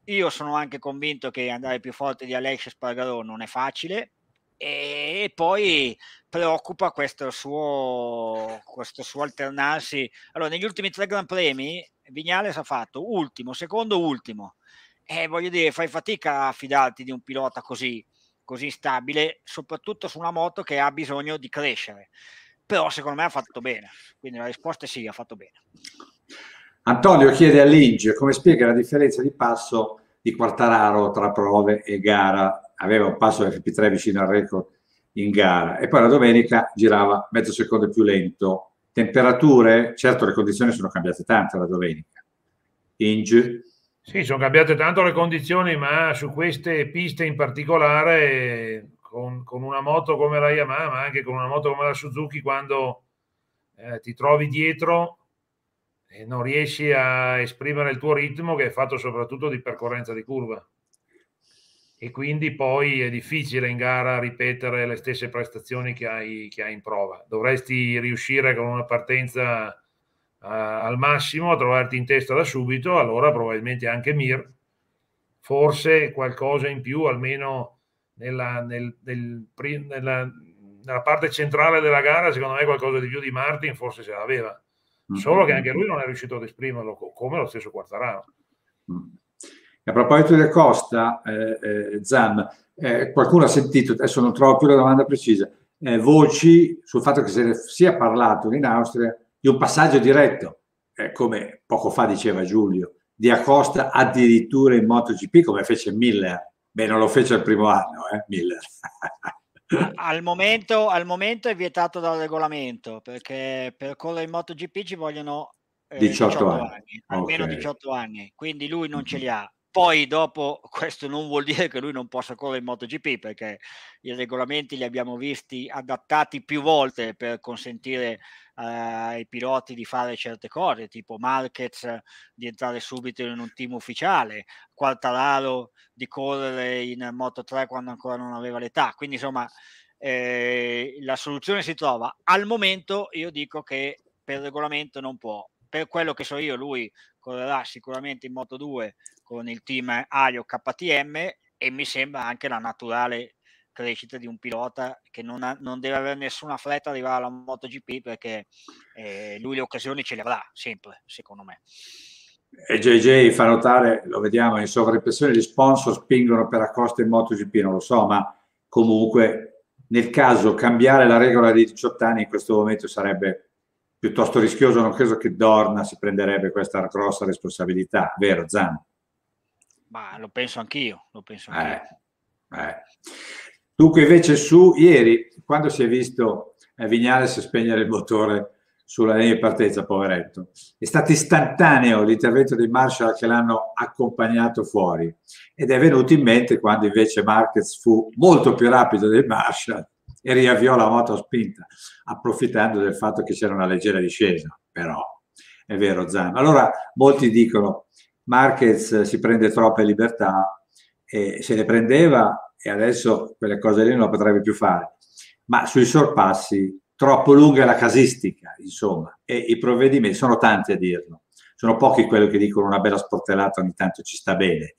io sono anche convinto che andare più forte di Alex Spargarò non è facile e poi preoccupa questo suo, questo suo alternarsi. Allora, negli ultimi tre Gran Premi Vignales ha fatto ultimo, secondo, ultimo. E voglio dire, fai fatica a fidarti di un pilota così, così stabile, soprattutto su una moto che ha bisogno di crescere. Però secondo me ha fatto bene. Quindi la risposta è sì, ha fatto bene. Antonio chiede a Linge come spiega la differenza di passo di Quartararo tra prove e gara. Aveva un passo FP3 vicino al record in gara e poi la domenica girava mezzo secondo più lento. Temperature, certo le condizioni sono cambiate tanto la domenica. Inge? Sì, sono cambiate tanto le condizioni, ma su queste piste in particolare, con, con una moto come la Yamaha, ma anche con una moto come la Suzuki, quando eh, ti trovi dietro e non riesci a esprimere il tuo ritmo che è fatto soprattutto di percorrenza di curva e quindi poi è difficile in gara ripetere le stesse prestazioni che hai, che hai in prova. Dovresti riuscire con una partenza uh, al massimo a trovarti in testa da subito, allora probabilmente anche Mir, forse qualcosa in più, almeno nella, nel, nel, nella, nella parte centrale della gara, secondo me qualcosa di più di Martin forse ce l'aveva solo che anche lui non è riuscito ad esprimerlo come lo stesso Quartararo. A proposito del Costa, eh, eh, Zan, eh, qualcuno ha sentito, adesso non trovo più la domanda precisa, eh, voci sul fatto che se ne sia parlato in Austria di un passaggio diretto, eh, come poco fa diceva Giulio, di Acosta addirittura in MotoGP come fece Miller. Beh, non lo fece il primo anno, eh, Miller. al, momento, al momento è vietato dal regolamento perché per correre in MotoGP ci vogliono eh, 18, 18 anni, anni almeno okay. 18 anni, quindi lui non ce li ha. Poi dopo questo non vuol dire che lui non possa correre in MotoGP perché i regolamenti li abbiamo visti adattati più volte per consentire uh, ai piloti di fare certe cose, tipo Marquez di entrare subito in un team ufficiale, Quartararo di correre in Moto 3 quando ancora non aveva l'età. Quindi insomma eh, la soluzione si trova. Al momento io dico che per regolamento non può. Per quello che so io, lui correrà sicuramente in Moto 2 con il team Aio KTM e mi sembra anche la naturale crescita di un pilota che non, ha, non deve avere nessuna fretta ad arrivare alla MotoGP perché eh, lui le occasioni ce le avrà sempre, secondo me. E JJ fa notare, lo vediamo, in sovraimpressione gli sponsor spingono per accosta in MotoGP, non lo so, ma comunque nel caso cambiare la regola di 18 anni in questo momento sarebbe piuttosto rischioso, non credo che Dorna si prenderebbe questa grossa responsabilità, vero Zan? Ma lo penso anch'io, lo penso anch'io. Eh, eh. Dunque invece su ieri, quando si è visto eh, Vignales spegnere il motore sulla linea di partenza, poveretto, è stato istantaneo l'intervento dei Marshall che l'hanno accompagnato fuori ed è venuto in mente quando invece Marquez fu molto più rapido dei Marshall e riavviò la moto a spinta, approfittando del fatto che c'era una leggera discesa, però è vero Zan. Allora molti dicono Marquez si prende troppe libertà e se le prendeva e adesso quelle cose lì non le potrebbe più fare. Ma sui sorpassi troppo lunga la casistica, insomma, e i provvedimenti sono tanti a dirlo. Sono pochi quelli che dicono una bella sportellata ogni tanto ci sta bene.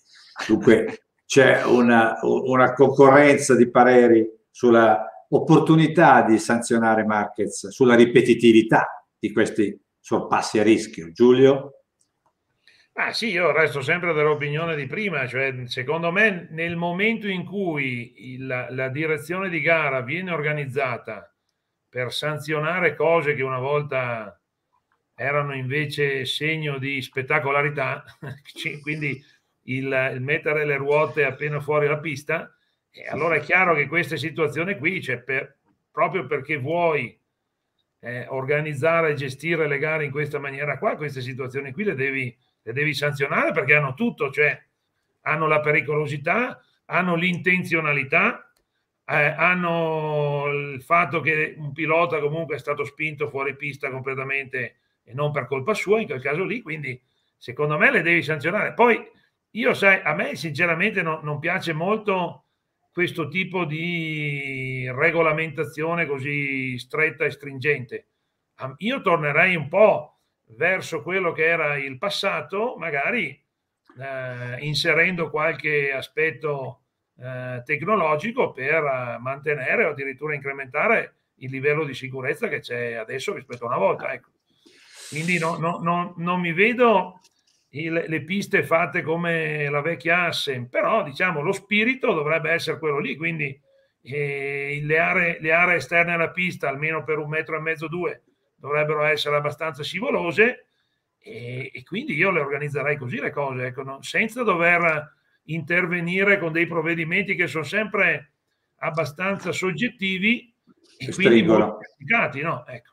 Dunque c'è una, una concorrenza di pareri sulla opportunità di sanzionare Marquez, sulla ripetitività di questi sorpassi a rischio. Giulio? Ah sì, io resto sempre dell'opinione di prima, cioè secondo me nel momento in cui il, la direzione di gara viene organizzata per sanzionare cose che una volta erano invece segno di spettacolarità, quindi il, il, mettere le ruote appena fuori la pista, e allora è chiaro che queste situazioni qui, cioè per, proprio perché vuoi eh, organizzare e gestire le gare in questa maniera qua, queste situazioni qui le devi le devi sanzionare perché hanno tutto, cioè hanno la pericolosità, hanno l'intenzionalità, eh, hanno il fatto che un pilota comunque è stato spinto fuori pista completamente e non per colpa sua in quel caso lì, quindi secondo me le devi sanzionare. Poi io sai, a me sinceramente no, non piace molto questo tipo di regolamentazione così stretta e stringente. Io tornerei un po' verso quello che era il passato, magari eh, inserendo qualche aspetto eh, tecnologico per mantenere o addirittura incrementare il livello di sicurezza che c'è adesso rispetto a una volta. Ecco. Quindi no, no, no, non mi vedo il, le piste fatte come la vecchia Assen, però diciamo lo spirito dovrebbe essere quello lì, quindi eh, le, aree, le aree esterne alla pista, almeno per un metro e mezzo, due, dovrebbero essere abbastanza scivolose e, e quindi io le organizzerei così le cose, ecco, no? senza dover intervenire con dei provvedimenti che sono sempre abbastanza soggettivi e quindi complicati, no? Ecco.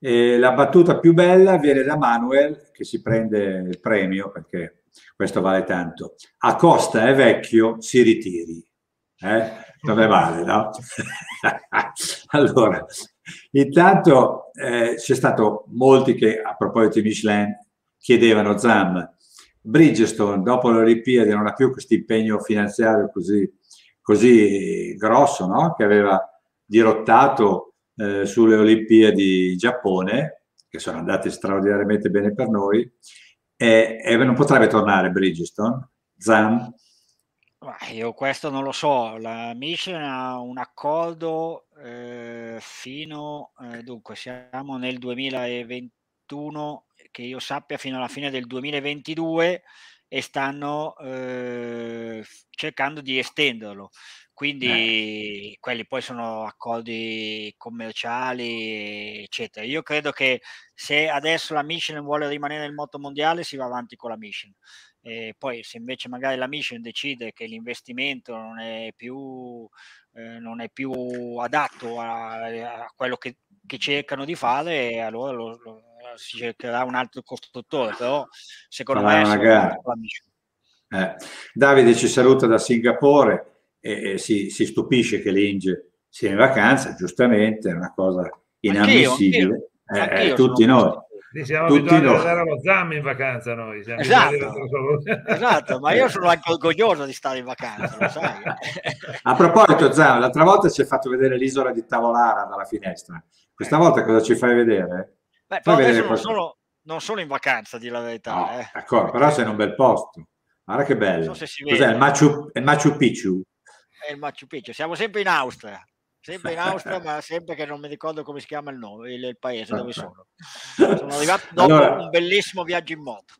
E la battuta più bella viene da Manuel che si prende il premio perché questo vale tanto. A Costa è vecchio, si ritiri. Eh? Dove vale, no? allora, Intanto eh, c'è stato molti che a proposito di Michelin chiedevano Zam, Bridgestone dopo le Olimpiadi non ha più questo impegno finanziario così, così grosso no? che aveva dirottato eh, sulle Olimpiadi Giappone, che sono andate straordinariamente bene per noi, e, e non potrebbe tornare Bridgestone. Zam? Io questo non lo so, la Michelin ha un accordo eh, fino, eh, dunque siamo nel 2021, che io sappia fino alla fine del 2022 e stanno eh, cercando di estenderlo. Quindi eh. quelli poi sono accordi commerciali, eccetera. Io credo che se adesso la Michelin vuole rimanere nel moto mondiale, si va avanti con la Michelin e poi se invece magari la mission decide che l'investimento non è più, eh, non è più adatto a, a quello che, che, cercano di fare, allora lo, lo, si cercherà un altro costruttore, però secondo Farà me... È eh. Davide ci saluta da Singapore e, e si, si, stupisce che l'Inge sia in vacanza, giustamente, è una cosa inammissibile. Anch'io, anch'io. Eh, eh tutti noi. Sì, siamo Tutti abituati no. ad andare allo ZAM in vacanza noi. Esatto. esatto, ma io sono anche orgoglioso di stare in vacanza, lo sai. A proposito, Zam, l'altra volta ci hai fatto vedere l'isola di Tavolara dalla finestra. Questa volta cosa ci fai vedere? Beh, fai vedere non, sono, non, sono, in vacanza, di la verità. No, eh. D'accordo, però sei in un bel posto. Guarda che bello. So Cos'è il Machu, il Machu Picchu? Il Machu Picchu. Siamo sempre in Austria sempre in Austria, ma sempre che non mi ricordo come si chiama il nome, il, il paese dove sono. Sono arrivato dopo allora, un bellissimo viaggio in moto.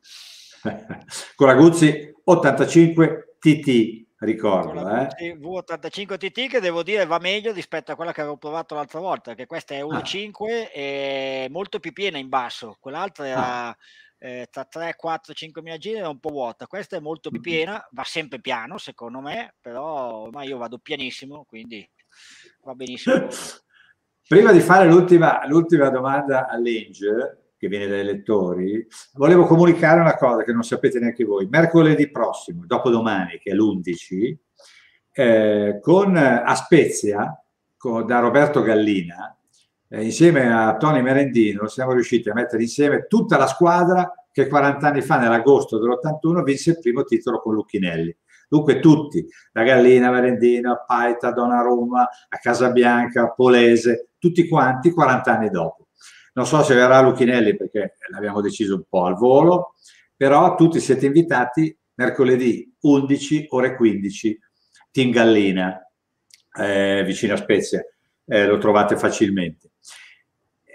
Con la Guzzi 85 TT, ricordo. Eh? V85 TT che devo dire va meglio rispetto a quella che avevo provato l'altra volta, che questa è 1.5 ah. e molto più piena in basso, quell'altra era... Ah. Eh, tra 3, 4, 5 mila giri era un po' vuota. Questa è molto più piena, va sempre piano secondo me, però ma io vado pianissimo, quindi va benissimo. Prima di fare l'ultima, l'ultima domanda all'Inge, che viene dai lettori, volevo comunicare una cosa che non sapete neanche voi. Mercoledì prossimo, dopodomani, che è l'11, eh, con, a Spezia, con, da Roberto Gallina, eh, insieme a Tony Merendino, siamo riusciti a mettere insieme tutta la squadra che 40 anni fa, nell'agosto dell'81, vinse il primo titolo con Lucchinelli. Dunque tutti, da Gallina, Merendino, Paita, Donnarumma, a Casabianca, Polese, tutti quanti 40 anni dopo. Non so se verrà Lucchinelli perché l'abbiamo deciso un po' al volo, però tutti siete invitati mercoledì 11 ore 15, Tingallina, eh, vicino a Spezia, eh, lo trovate facilmente.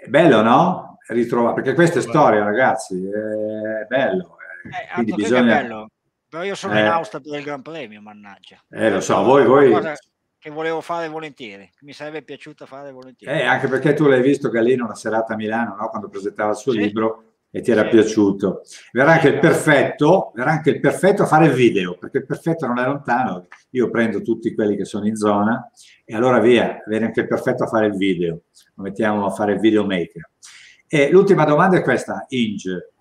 È bello, no? Ritrovare, perché questa è storia, ragazzi, è bello. Eh, quindi bisogna... bello. Però io sono in eh. Austria per il Gran Premio, mannaggia. Eh, lo so, voi... voi... Che volevo fare volentieri, mi sarebbe piaciuto fare volentieri. Eh, anche perché tu l'hai visto Gallino una serata a Milano, no? quando presentava il suo sì. libro e ti era sì. piaciuto. Verrà anche il perfetto, verrà anche il perfetto a fare il video, perché il perfetto non è lontano. Io prendo tutti quelli che sono in zona e allora via, viene anche il perfetto a fare il video. Lo mettiamo a fare il videomaker. E l'ultima domanda è questa, Inge,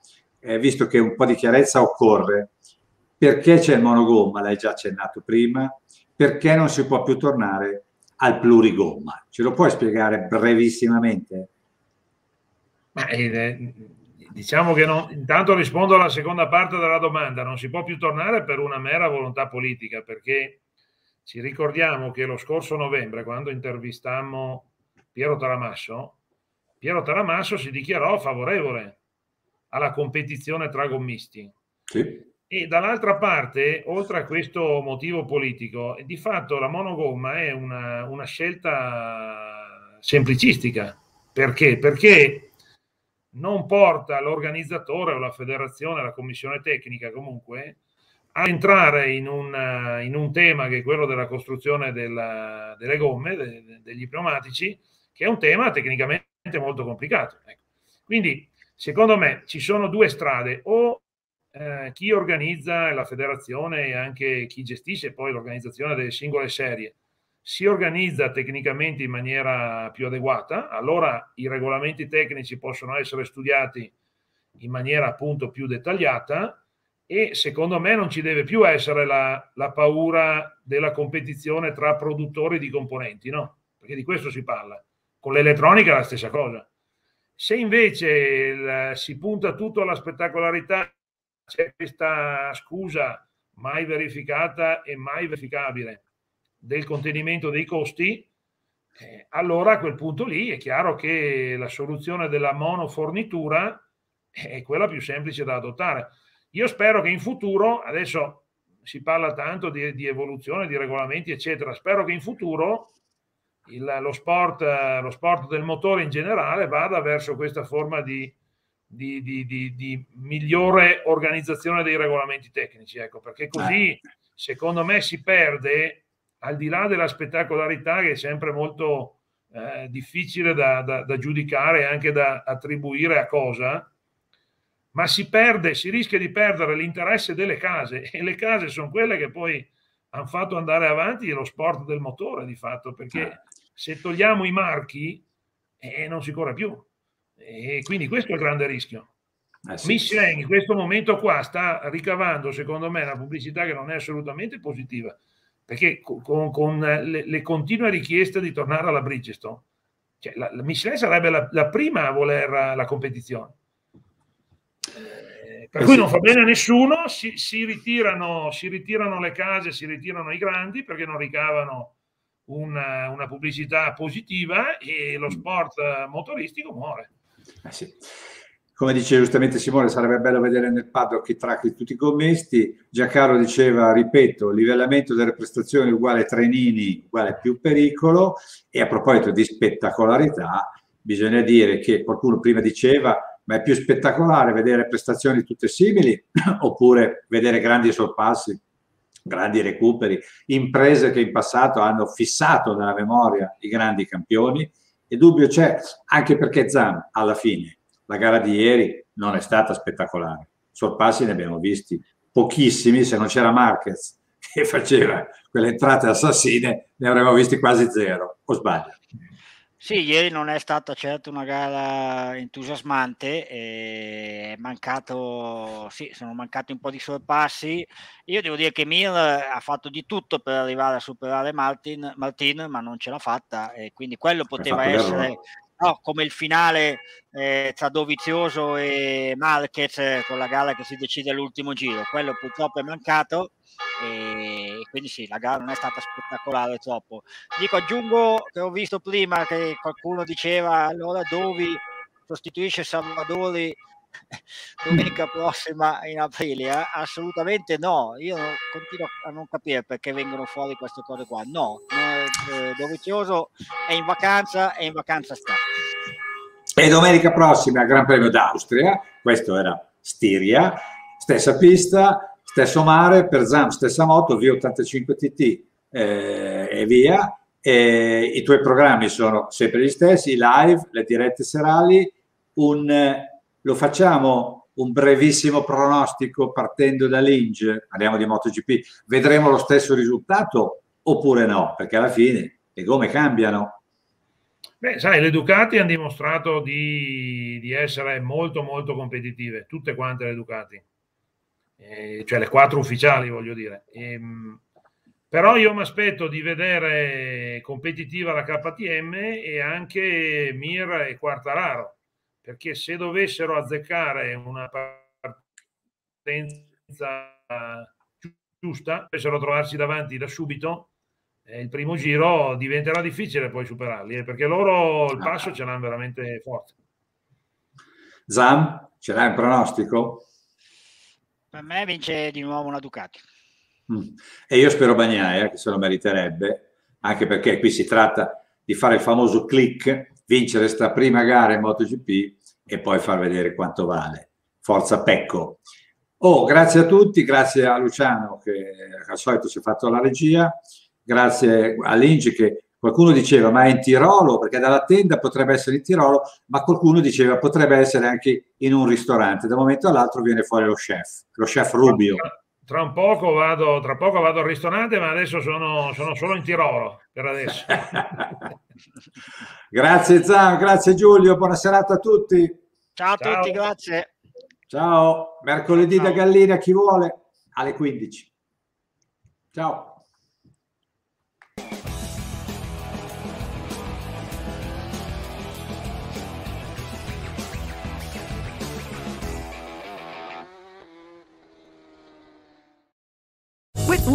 eh, visto che un po' di chiarezza occorre, perché c'è il monogomma? L'hai già accennato prima. Perché non si può più tornare al plurigomma? Ce lo puoi spiegare brevissimamente? Ma, eh, diciamo che non, intanto rispondo alla seconda parte della domanda. Non si può più tornare per una mera volontà politica, perché ci ricordiamo che lo scorso novembre, quando intervistammo Piero Taramasso, Piero Taramasso si dichiarò favorevole alla competizione tra gommisti. Sì. E dall'altra parte, oltre a questo motivo politico, di fatto la monogomma è una, una scelta semplicistica. Perché? Perché non porta l'organizzatore o la federazione, la commissione tecnica comunque, a entrare in un, in un tema che è quello della costruzione della, delle gomme, de, degli pneumatici, che è un tema tecnicamente molto complicato. Ecco. Quindi, secondo me, ci sono due strade, o eh, chi organizza la federazione e anche chi gestisce poi l'organizzazione delle singole serie si organizza tecnicamente in maniera più adeguata, allora i regolamenti tecnici possono essere studiati in maniera appunto più dettagliata e secondo me non ci deve più essere la, la paura della competizione tra produttori di componenti, no? Perché di questo si parla. Con l'elettronica è la stessa cosa. Se invece il, si punta tutto alla spettacolarità c'è questa scusa mai verificata e mai verificabile del contenimento dei costi, eh, allora a quel punto lì è chiaro che la soluzione della monofornitura è quella più semplice da adottare. Io spero che in futuro, adesso si parla tanto di, di evoluzione, di regolamenti, eccetera, spero che in futuro il, lo, sport, lo sport del motore in generale vada verso questa forma di, di, di, di, di, migliore organizzazione dei regolamenti tecnici, ecco, perché così eh. secondo me si perde, al di là della spettacolarità che è sempre molto eh, difficile da, da, da, giudicare e anche da attribuire a cosa, ma si perde, si rischia di perdere l'interesse delle case e le case sono quelle che poi hanno fatto andare avanti lo sport del motore di fatto, perché eh. se togliamo i marchi eh, non si corre più. E quindi questo è il grande rischio. Eh sì. Michelin in questo momento qua sta ricavando, secondo me, una pubblicità che non è assolutamente positiva, perché con, con le, le, continue richieste di tornare alla Bridgestone, cioè la, la Michelin sarebbe la, la, prima a voler la competizione. Eh, per eh cui non fa bene a nessuno, si, si, ritirano, si ritirano le case, si ritirano i grandi perché non ricavano una, una pubblicità positiva e lo sport motoristico muore. Eh sì. Come dice giustamente Simone, sarebbe bello vedere nel paddock i track di tutti i commessi. Giancarlo diceva, ripeto, livellamento delle prestazioni uguale trenini, uguale più pericolo. E a proposito di spettacolarità, bisogna dire che qualcuno prima diceva, ma è più spettacolare vedere prestazioni tutte simili oppure vedere grandi sorpassi, grandi recuperi, imprese che in passato hanno fissato nella memoria i grandi campioni e dubbio c'è, anche perché Zan alla fine, la gara di ieri non è stata spettacolare. Sorpassi ne abbiamo visti pochissimi, se non c'era Marquez che faceva quelle entrate assassine, ne avremmo visti quasi zero, o sbaglio? Sì, ieri non è stata certo una gara entusiasmante, è mancato, sì, sono mancati un po' di sorpassi. Io devo dire che Mir ha fatto di tutto per arrivare a superare Martin, Martin ma non ce l'ha fatta e quindi quello poteva essere no, come il finale eh, tra Dovizioso e Marquez con la gara che si decide all'ultimo giro. Quello purtroppo è mancato e quindi sì, la gara non è stata spettacolare troppo. Dico, aggiungo che ho visto prima che qualcuno diceva allora Dovi sostituisce Salvadori domenica prossima in Aprilia? Assolutamente no, io continuo a non capire perché vengono fuori queste cose qua. No, eh, Dovizioso è in vacanza e in vacanza sta. E domenica prossima Gran Premio d'Austria, questo era Stiria, stessa pista, stesso mare, per Zam stessa moto, V85 TT eh, e via. E I tuoi programmi sono sempre gli stessi, live, le dirette serali, un, lo facciamo un brevissimo pronostico partendo da Linge, parliamo di MotoGP, vedremo lo stesso risultato oppure no? Perché alla fine le gomme cambiano. Beh, sai, le Ducati hanno dimostrato di, di essere molto molto competitive, tutte quante le Ducati, eh, cioè le quattro ufficiali voglio dire. E, ehm, però io mi aspetto di vedere competitiva la KTM e anche Mir e Quartararo perché se dovessero azzeccare una partenza giusta, dovessero trovarsi davanti da subito, il primo giro diventerà difficile poi superarli, eh, perché loro il passo ce l'hanno veramente forte. Zam, ce l'hai un pronostico? Per me vince di nuovo una Ducati. Mm. E io spero Bagnaia, che se lo meriterebbe, anche perché qui si tratta di fare il famoso click, vincere sta prima gara in MotoGP e poi far vedere quanto vale. Forza Pecco. Oh, grazie a tutti, grazie a Luciano che al solito si è fatto la regia, grazie a Lingi che qualcuno diceva ma è in Tirolo perché dalla tenda potrebbe essere in Tirolo, ma qualcuno diceva potrebbe essere anche in un ristorante. Da un momento all'altro viene fuori lo chef, lo chef Rubio. Tra un poco vado, tra poco vado al ristorante, ma adesso sono, sono solo in Tirolo per adesso. grazie Zan, grazie Giulio, buona serata a tutti. Ciao a Ciao. tutti, grazie. Ciao, mercoledì Ciao. da Gallina, chi vuole, alle 15. Ciao.